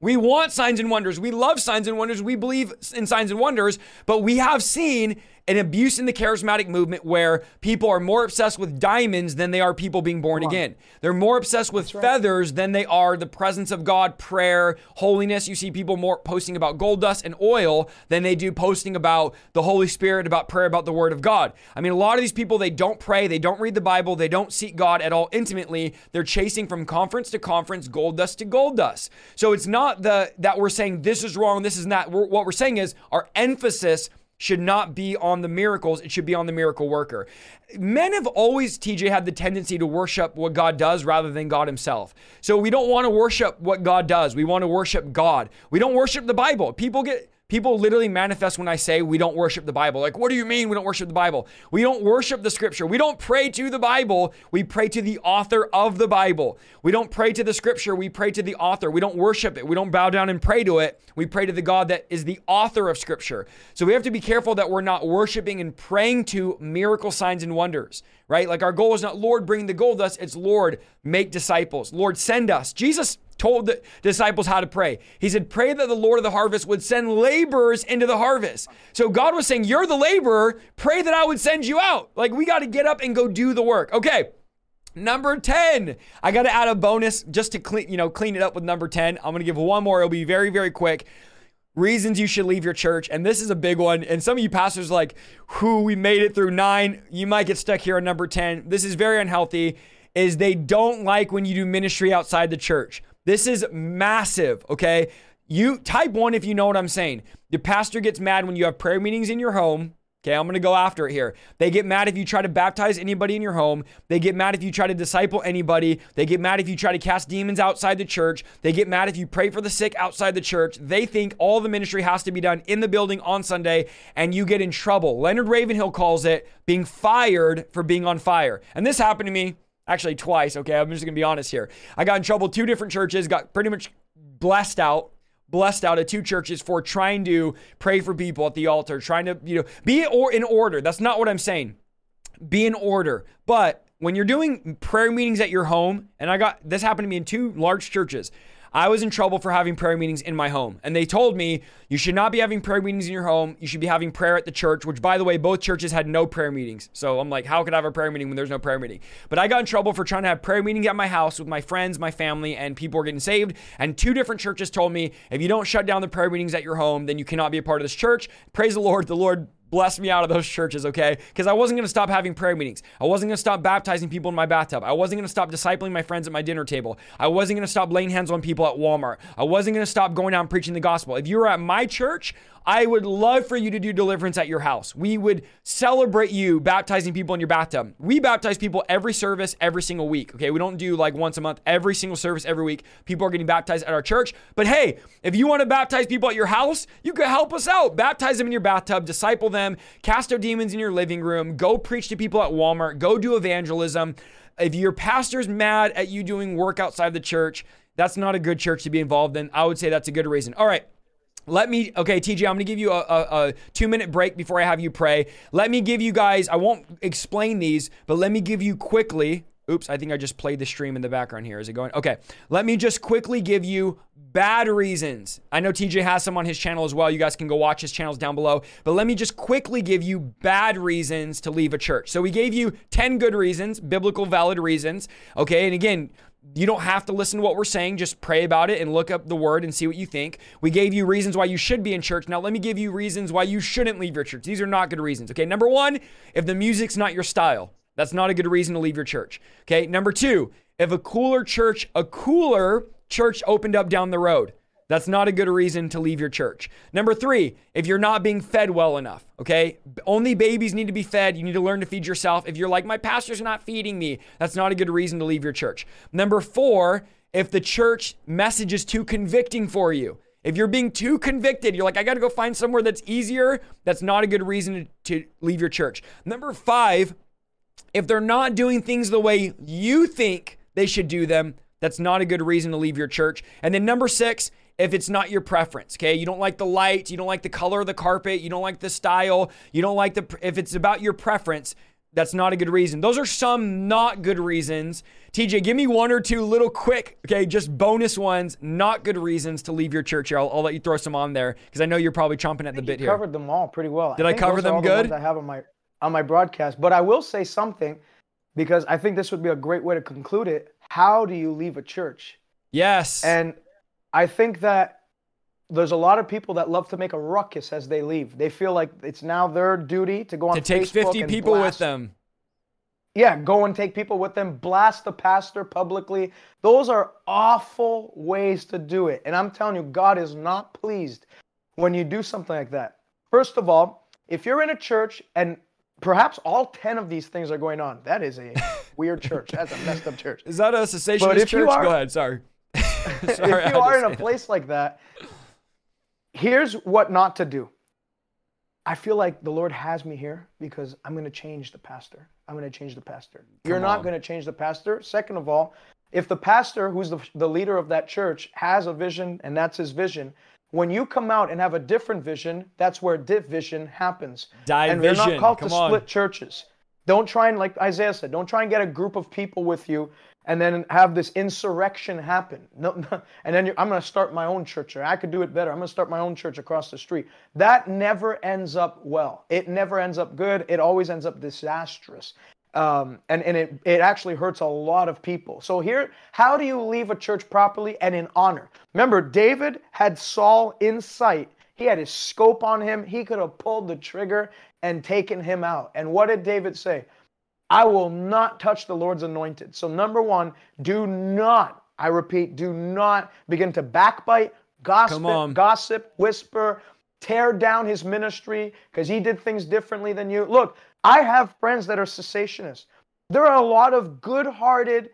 we want signs and wonders. We love signs and wonders. We believe in signs and wonders, but we have seen an abuse in the charismatic movement where people are more obsessed with diamonds than they are people being born again. They're more obsessed with feathers than they are the presence of God, prayer, holiness. You see people more posting about gold dust and oil than they do posting about the Holy Spirit, about prayer, about the Word of God. I mean, a lot of these people, they don't pray, they don't read the Bible, they don't seek God at all intimately. They're chasing from conference to conference, gold dust to gold dust. So it's not the that we're saying this is wrong, this is not. We're, what we're saying is our emphasis should not be on the miracles, it should be on the miracle worker. Men have always, TJ, had the tendency to worship what God does rather than God Himself. So we don't want to worship what God does. We want to worship God. We don't worship the Bible. People get People literally manifest when I say we don't worship the Bible. Like, what do you mean we don't worship the Bible? We don't worship the scripture. We don't pray to the Bible. We pray to the author of the Bible. We don't pray to the scripture. We pray to the author. We don't worship it. We don't bow down and pray to it. We pray to the God that is the author of scripture. So we have to be careful that we're not worshiping and praying to miracle signs and wonders, right? Like our goal is not, Lord, bring the gold dust. It's, Lord, make disciples. Lord, send us. Jesus told the disciples how to pray. He said, Pray that the Lord of the harvest would send laborers into the harvest. So God was saying, You're the laborer. Pray that I would send you out. Like, we got to get up and go do the work. Okay. Number 10. I got to add a bonus just to clean, you know, clean it up with number 10. I'm going to give one more. It'll be very, very quick. Reasons you should leave your church. And this is a big one. And some of you pastors like, who we made it through nine. You might get stuck here on number 10. This is very unhealthy. Is they don't like when you do ministry outside the church. This is massive, okay? You type one if you know what I'm saying. The pastor gets mad when you have prayer meetings in your home. Okay, I'm gonna go after it here. They get mad if you try to baptize anybody in your home. They get mad if you try to disciple anybody. They get mad if you try to cast demons outside the church. They get mad if you pray for the sick outside the church. They think all the ministry has to be done in the building on Sunday and you get in trouble. Leonard Ravenhill calls it being fired for being on fire. And this happened to me actually twice. Okay, I'm just gonna be honest here. I got in trouble two different churches, got pretty much blessed out blessed out of two churches for trying to pray for people at the altar, trying to, you know, be or in order. That's not what I'm saying. Be in order. But when you're doing prayer meetings at your home, and I got this happened to me in two large churches. I was in trouble for having prayer meetings in my home. And they told me you should not be having prayer meetings in your home. You should be having prayer at the church, which, by the way, both churches had no prayer meetings. So I'm like, how could I have a prayer meeting when there's no prayer meeting? But I got in trouble for trying to have prayer meetings at my house with my friends, my family, and people were getting saved. And two different churches told me if you don't shut down the prayer meetings at your home, then you cannot be a part of this church. Praise the Lord. The Lord bless me out of those churches, okay? Because I wasn't going to stop having prayer meetings. I wasn't going to stop baptizing people in my bathtub. I wasn't going to stop discipling my friends at my dinner table. I wasn't going to stop laying hands on people at Walmart. I wasn't going to stop going out and preaching the gospel. If you were at my church, I would love for you to do deliverance at your house. We would celebrate you baptizing people in your bathtub. We baptize people every service, every single week. Okay. We don't do like once a month, every single service, every week. People are getting baptized at our church. But hey, if you want to baptize people at your house, you could help us out. Baptize them in your bathtub, disciple them, cast out demons in your living room, go preach to people at Walmart, go do evangelism. If your pastor's mad at you doing work outside the church, that's not a good church to be involved in. I would say that's a good reason. All right. Let me, okay, TJ, I'm gonna give you a, a, a, two minute break before I have you pray. Let me give you guys, I won't explain these, but let me give you quickly, Oops, I think I just played the stream in the background here. Is it going? Okay. Let me just quickly give you bad reasons. I know TJ has some on his channel as well. You guys can go watch his channels down below. But let me just quickly give you bad reasons to leave a church. So we gave you 10 good reasons, biblical valid reasons. Okay. And again, you don't have to listen to what we're saying. Just pray about it and look up the word and see what you think. We gave you reasons why you should be in church. Now, let me give you reasons why you shouldn't leave your church. These are not good reasons. Okay. Number one, if the music's not your style, that's not a good reason to leave your church. Okay. Number two, if a cooler church, a cooler church opened up down the road, that's not a good reason to leave your church. Number three, if you're not being fed well enough, okay? Only babies need to be fed. You need to learn to feed yourself. If you're like, my pastor's not feeding me, that's not a good reason to leave your church. Number four, if the church message is too convicting for you, if you're being too convicted, you're like, I got to go find somewhere that's easier, that's not a good reason to, to leave your church. Number five, if they're not doing things the way you think they should do them, that's not a good reason to leave your church. And then number six, if it's not your preference, okay? You don't like the light, you don't like the color of the carpet, you don't like the style, you don't like the, if it's about your preference, that's not a good reason. Those are some not good reasons. TJ, give me one or two little quick, okay, just bonus ones, not good reasons to leave your church here. I'll, I'll let you throw some on there because I know you're probably chomping at the bit you here. covered them all pretty well. Did I, think cover them the good? ones I have on my on my broadcast, but I will say something because I think this would be a great way to conclude it. How do you leave a church? Yes. And I think that there's a lot of people that love to make a ruckus as they leave. They feel like it's now their duty to go on to take Facebook 50 and people with them. Yeah, go and take people with them, blast the pastor publicly. Those are awful ways to do it. And I'm telling you, God is not pleased when you do something like that. First of all, if you're in a church and perhaps all 10 of these things are going on, that is a weird church. That's a messed up church. Is that a cessationist But if you church? are- Go ahead. Sorry. if Sorry, I had you are in a say that. place like that, here's what not to do. I feel like the Lord has me here because I'm going to change the pastor. I'm going to change the pastor. You're Come not on. going to change the pastor. Second of all, if the pastor, who's the, the leader of that church, has a vision and that's his vision, when you come out and have a different vision, that's where division happens. Division. And they're not called Come to on. split churches. Don't try and, like Isaiah said, don't try and get a group of people with you and then have this insurrection happen. No, no. and then I'm going to start my own church, or I could do it better. I'm going to start my own church across the street. That never ends up well. It never ends up good. It always ends up disastrous. Um, and and it, it actually hurts a lot of people. So, here, how do you leave a church properly and in honor? Remember, David had Saul in sight. He had his scope on him. He could have pulled the trigger and taken him out. And what did David say? I will not touch the Lord's anointed. So, number one, do not, I repeat, do not begin to backbite, gossip, gossip, whisper, tear down his ministry because he did things differently than you. Look, I have friends that are cessationists. There are a lot of good hearted,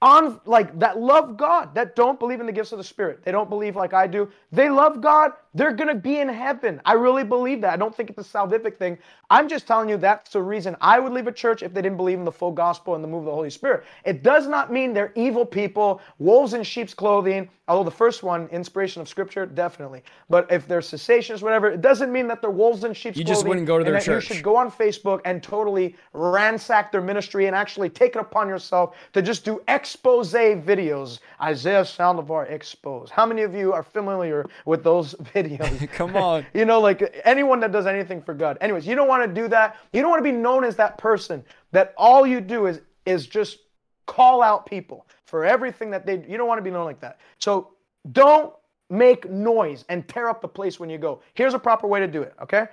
on like that love God, that don't believe in the gifts of the Spirit. They don't believe like I do. They love God. They're gonna be in heaven. I really believe that. I don't think it's a salvific thing. I'm just telling you that's the reason I would leave a church if they didn't believe in the full gospel and the move of the Holy Spirit. It does not mean they're evil people, wolves in sheep's clothing. Although the first one, inspiration of Scripture, definitely. But if they're cessations, whatever, it doesn't mean that they're wolves in sheep's You clothing. just wouldn't go to their church. You should go on Facebook and totally ransack their ministry and actually take it upon yourself to just do expose videos. Isaiah Saldivar expose. How many of you are familiar with those videos? Come on. you know, like anyone that does anything for God. Anyways, you don't want to do that. You don't want to be known as that person that all you do is is just call out people for everything that they you don't want to be known like that. So don't make noise and tear up the place when you go. Here's a proper way to do it, okay?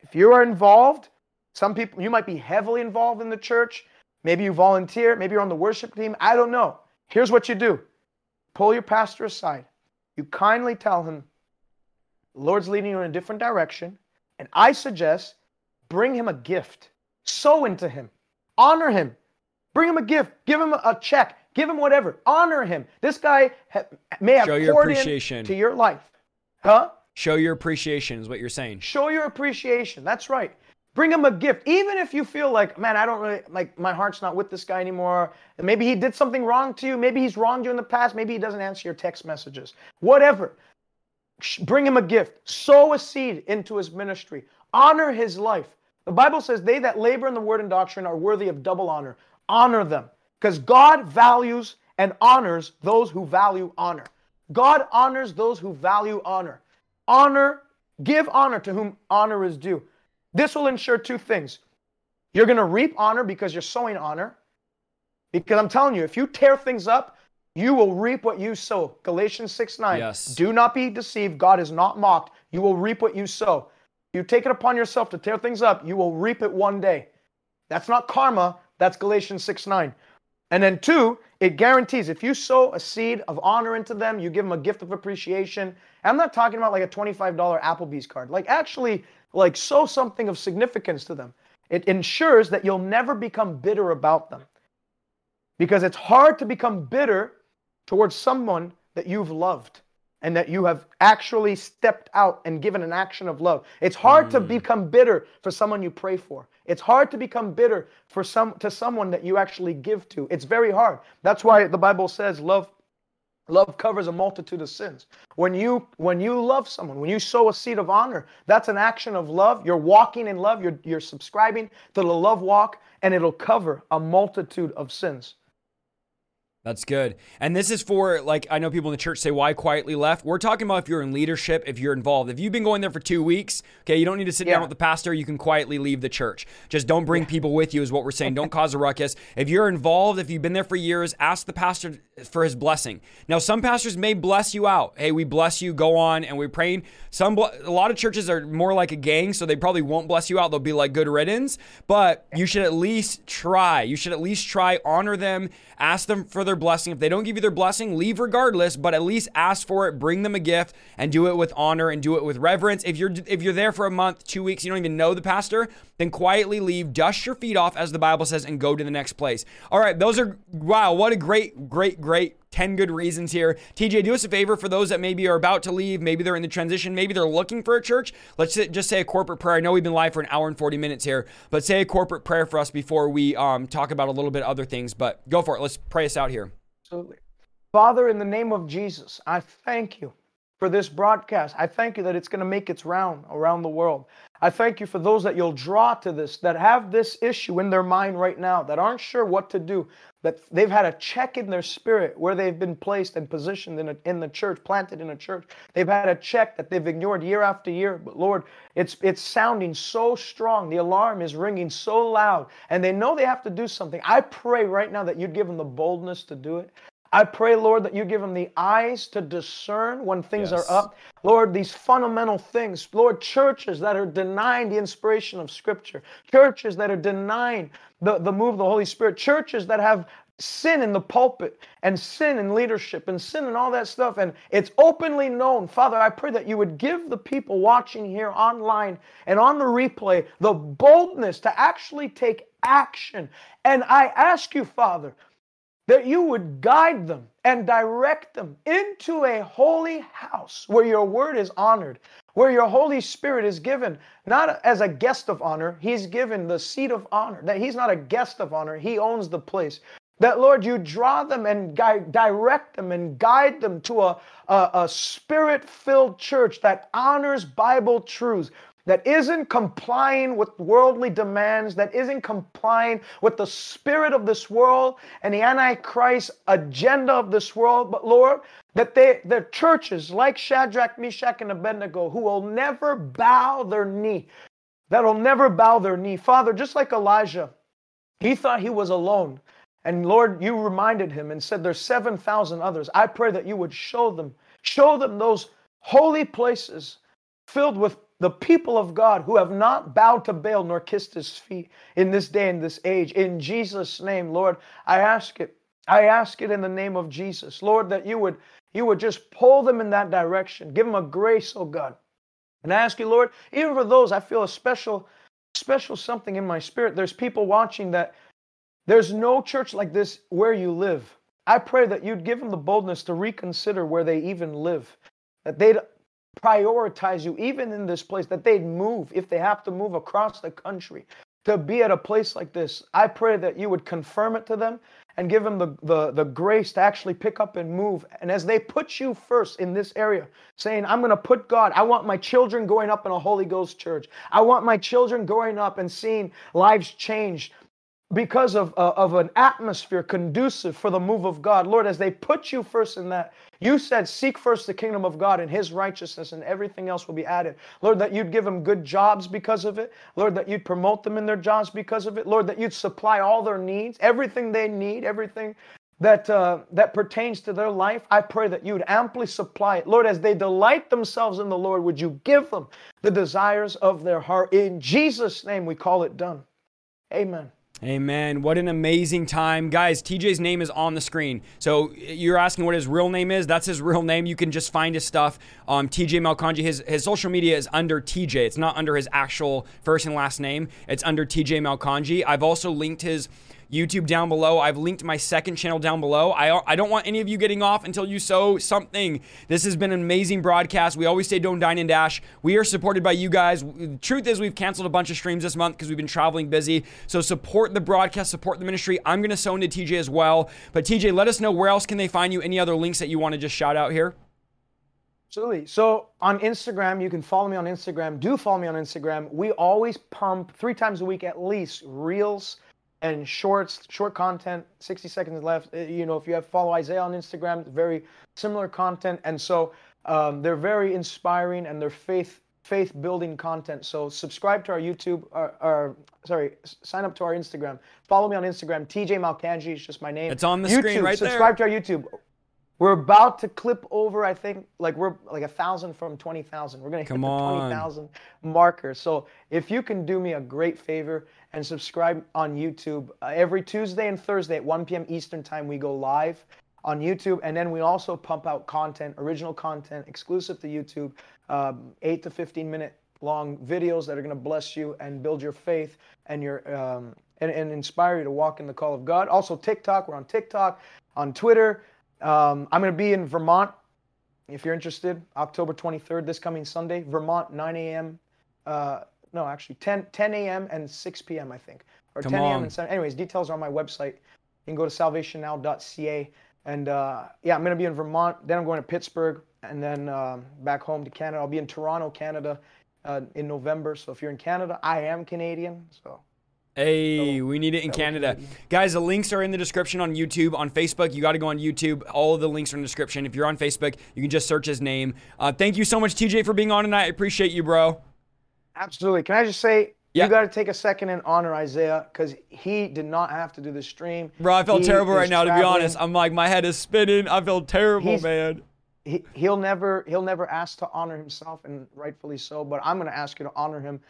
If you are involved, some people you might be heavily involved in the church, maybe you volunteer, maybe you're on the worship team, I don't know. Here's what you do. Pull your pastor aside. You kindly tell him, Lord's leading you in a different direction, and I suggest bring him a gift. Sow into him. Honor him. Bring him a gift. Give him a check. Give him whatever. Honor him. This guy ha- may have Show your poured appreciation. into your life. Huh? Show your appreciation is what you're saying. Show your appreciation. That's right. Bring him a gift. Even if you feel like, man, I don't really, like, my heart's not with this guy anymore. Maybe he did something wrong to you. Maybe he's wronged you in the past. Maybe he doesn't answer your text messages. Whatever. Bring him a gift. Sow a seed into his ministry. Honor his life. The Bible says, they that labor in the word and doctrine are worthy of double honor. Honor them. Because God values and honors those who value honor. God honors those who value honor. Honor, give honor to whom honor is due. This will ensure two things. You're going to reap honor because you're sowing honor. Because I'm telling you, if you tear things up, you will reap what you sow. Galatians 6 9. Yes. Do not be deceived. God is not mocked. You will reap what you sow. You take it upon yourself to tear things up, you will reap it one day. That's not karma, that's Galatians 6 9. And then, two, it guarantees if you sow a seed of honor into them, you give them a gift of appreciation. I'm not talking about like a $25 Applebee's card. Like, actually, like, sow something of significance to them. It ensures that you'll never become bitter about them. Because it's hard to become bitter towards someone that you've loved and that you have actually stepped out and given an action of love. It's hard mm. to become bitter for someone you pray for. It's hard to become bitter for some to someone that you actually give to. It's very hard. That's why the Bible says love love covers a multitude of sins. When you when you love someone, when you sow a seed of honor, that's an action of love. You're walking in love. You're you're subscribing to the love walk and it'll cover a multitude of sins. That's good. And this is for, like, I know people in the church say, why quietly left? We're talking about if you're in leadership, if you're involved. If you've been going there for two weeks, okay, you don't need to sit yeah. down with the pastor. You can quietly leave the church. Just don't bring yeah. people with you, is what we're saying. Don't cause a ruckus. If you're involved, if you've been there for years, ask the pastor for his blessing. Now, some pastors may bless you out. Hey, we bless you, go on, and we're praying. Some, a lot of churches are more like a gang, so they probably won't bless you out. They'll be like good riddance, but you should at least try. You should at least try, honor them, ask them for their blessing. If they don't give you their blessing, leave regardless, but at least ask for it, bring them a gift, and do it with honor and do it with reverence. If you're if you're there for a month, two weeks, you don't even know the pastor, then quietly leave, dust your feet off, as the Bible says, and go to the next place. All right, those are wow, what a great, great, great 10 good reasons here. TJ, do us a favor for those that maybe are about to leave, maybe they're in the transition, maybe they're looking for a church. Let's just say a corporate prayer. I know we've been live for an hour and 40 minutes here, but say a corporate prayer for us before we um, talk about a little bit other things. But go for it. Let's pray us out here. Absolutely. Father, in the name of Jesus, I thank you for this broadcast. I thank you that it's going to make its round around the world. I thank you for those that you'll draw to this, that have this issue in their mind right now, that aren't sure what to do, that they've had a check in their spirit where they've been placed and positioned in, a, in the church, planted in a church. They've had a check that they've ignored year after year. But Lord, it's, it's sounding so strong. The alarm is ringing so loud, and they know they have to do something. I pray right now that you'd give them the boldness to do it. I pray, Lord, that you give them the eyes to discern when things yes. are up. Lord, these fundamental things. Lord, churches that are denying the inspiration of Scripture, churches that are denying the, the move of the Holy Spirit, churches that have sin in the pulpit and sin in leadership and sin and all that stuff. And it's openly known. Father, I pray that you would give the people watching here online and on the replay the boldness to actually take action. And I ask you, Father, that you would guide them and direct them into a holy house where your word is honored, where your Holy Spirit is given, not as a guest of honor, he's given the seat of honor, that he's not a guest of honor, he owns the place. That, Lord, you draw them and guide, direct them and guide them to a, a, a spirit filled church that honors Bible truths, that isn't complying with worldly demands, that isn't complying with the spirit of this world and the Antichrist agenda of this world, but Lord, that they, they're churches like Shadrach, Meshach, and Abednego who will never bow their knee, that'll never bow their knee. Father, just like Elijah, he thought he was alone. And Lord, you reminded him and said, There's 7,000 others. I pray that you would show them, show them those holy places filled with the people of God who have not bowed to Baal nor kissed his feet in this day and this age. In Jesus' name, Lord, I ask it. I ask it in the name of Jesus, Lord, that you would you would just pull them in that direction. Give them a grace, oh God. And I ask you, Lord, even for those, I feel a special, special something in my spirit. There's people watching that there's no church like this where you live. I pray that you'd give them the boldness to reconsider where they even live, that they'd prioritize you even in this place, that they'd move if they have to move across the country to be at a place like this. I pray that you would confirm it to them and give them the, the, the grace to actually pick up and move. And as they put you first in this area, saying, I'm going to put God, I want my children growing up in a Holy Ghost church. I want my children growing up and seeing lives changed because of, uh, of an atmosphere conducive for the move of God. Lord, as they put you first in that, you said, Seek first the kingdom of God and his righteousness, and everything else will be added. Lord, that you'd give them good jobs because of it. Lord, that you'd promote them in their jobs because of it. Lord, that you'd supply all their needs, everything they need, everything that uh, that pertains to their life, I pray that you would amply supply it. Lord, as they delight themselves in the Lord, would you give them the desires of their heart? In Jesus' name, we call it done. Amen. Amen. What an amazing time. Guys, TJ's name is on the screen. So you're asking what his real name is? That's his real name. You can just find his stuff. Um, TJ Malcangi, his, his social media is under TJ. It's not under his actual first and last name. It's under TJ Malcangi. I've also linked his YouTube down below. I've linked my second channel down below. I, I don't want any of you getting off until you sow something. This has been an amazing broadcast. We always say don't dine and dash. We are supported by you guys. The truth is, we've canceled a bunch of streams this month because we've been traveling busy. So support the broadcast, support the ministry. I'm going to sow into TJ as well. But TJ, let us know where else can they find you? Any other links that you want to just shout out here? Absolutely. So on Instagram, you can follow me on Instagram. Do follow me on Instagram. We always pump three times a week at least reels and shorts, short content, 60 seconds left. Uh, you know, if you have follow Isaiah on Instagram, very similar content. And so um, they're very inspiring and they're faith faith building content. So subscribe to our YouTube, or, or, sorry, sign up to our Instagram. Follow me on Instagram. TJ Malcangi is just my name. It's on the YouTube, screen right subscribe there. Subscribe to our YouTube. We're about to clip over, I think, like we're like a thousand from 20,000. We're going to hit Come the on. 20,000 marker. So if you can do me a great favor and subscribe on YouTube, uh, every Tuesday and Thursday at 1 p.m. Eastern Time, we go live on YouTube. And then we also pump out content, original content, exclusive to YouTube, um, 8 to 15 minute long videos that are going to bless you and build your faith and your um, and, and inspire you to walk in the call of God. Also, TikTok. We're on TikTok, on Twitter. Um, I'm going to be in Vermont if you're interested. October 23rd, this coming Sunday. Vermont, 9 a.m. Uh, no, actually 10, 10 a.m. and 6 p.m. I think, or Come 10 a.m. and 7. Anyways, details are on my website. You can go to salvationnow.ca. And uh, yeah, I'm going to be in Vermont. Then I'm going to Pittsburgh, and then um, back home to Canada. I'll be in Toronto, Canada, uh, in November. So if you're in Canada, I am Canadian. So Hey, we need it in Canada. Guys, the links are in the description on YouTube. On Facebook, you got to go on YouTube. All of the links are in the description. If you're on Facebook, you can just search his name. Uh, thank you so much, TJ, for being on tonight. I appreciate you, bro. Absolutely. Can I just say, Yeah. you got to take a second and honor Isaiah because he did not have to do the stream. Bro, I felt He terrible right now, to be honest. I'm like, my head is spinning. I feel terrible, He's- man. He, he'll never he'll never ask to honor himself, and rightfully so. But I'm going to ask you to honor him.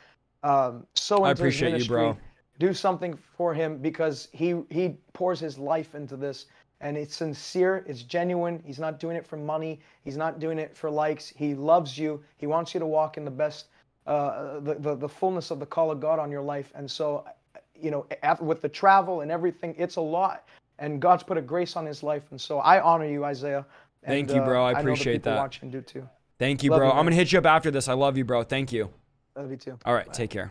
Um, so I appreciate you, bro. Do something for him because he he pours his life into this, and it's sincere. It's genuine. He's not doing it for money. He's not doing it for likes. He loves you. He wants you to walk in the best, uh, the, the the fullness of the call of God on your life. And so, you know, af- with the travel and everything, it's a lot. And God's put a grace on his life. And so I honor you, Isaiah. Thank you, bro. I the appreciate that. Watching do too. Thank you, Love bro. you, I'm going to hit you up after this. I love you, bro. Thank you. Love you too. All right, take care.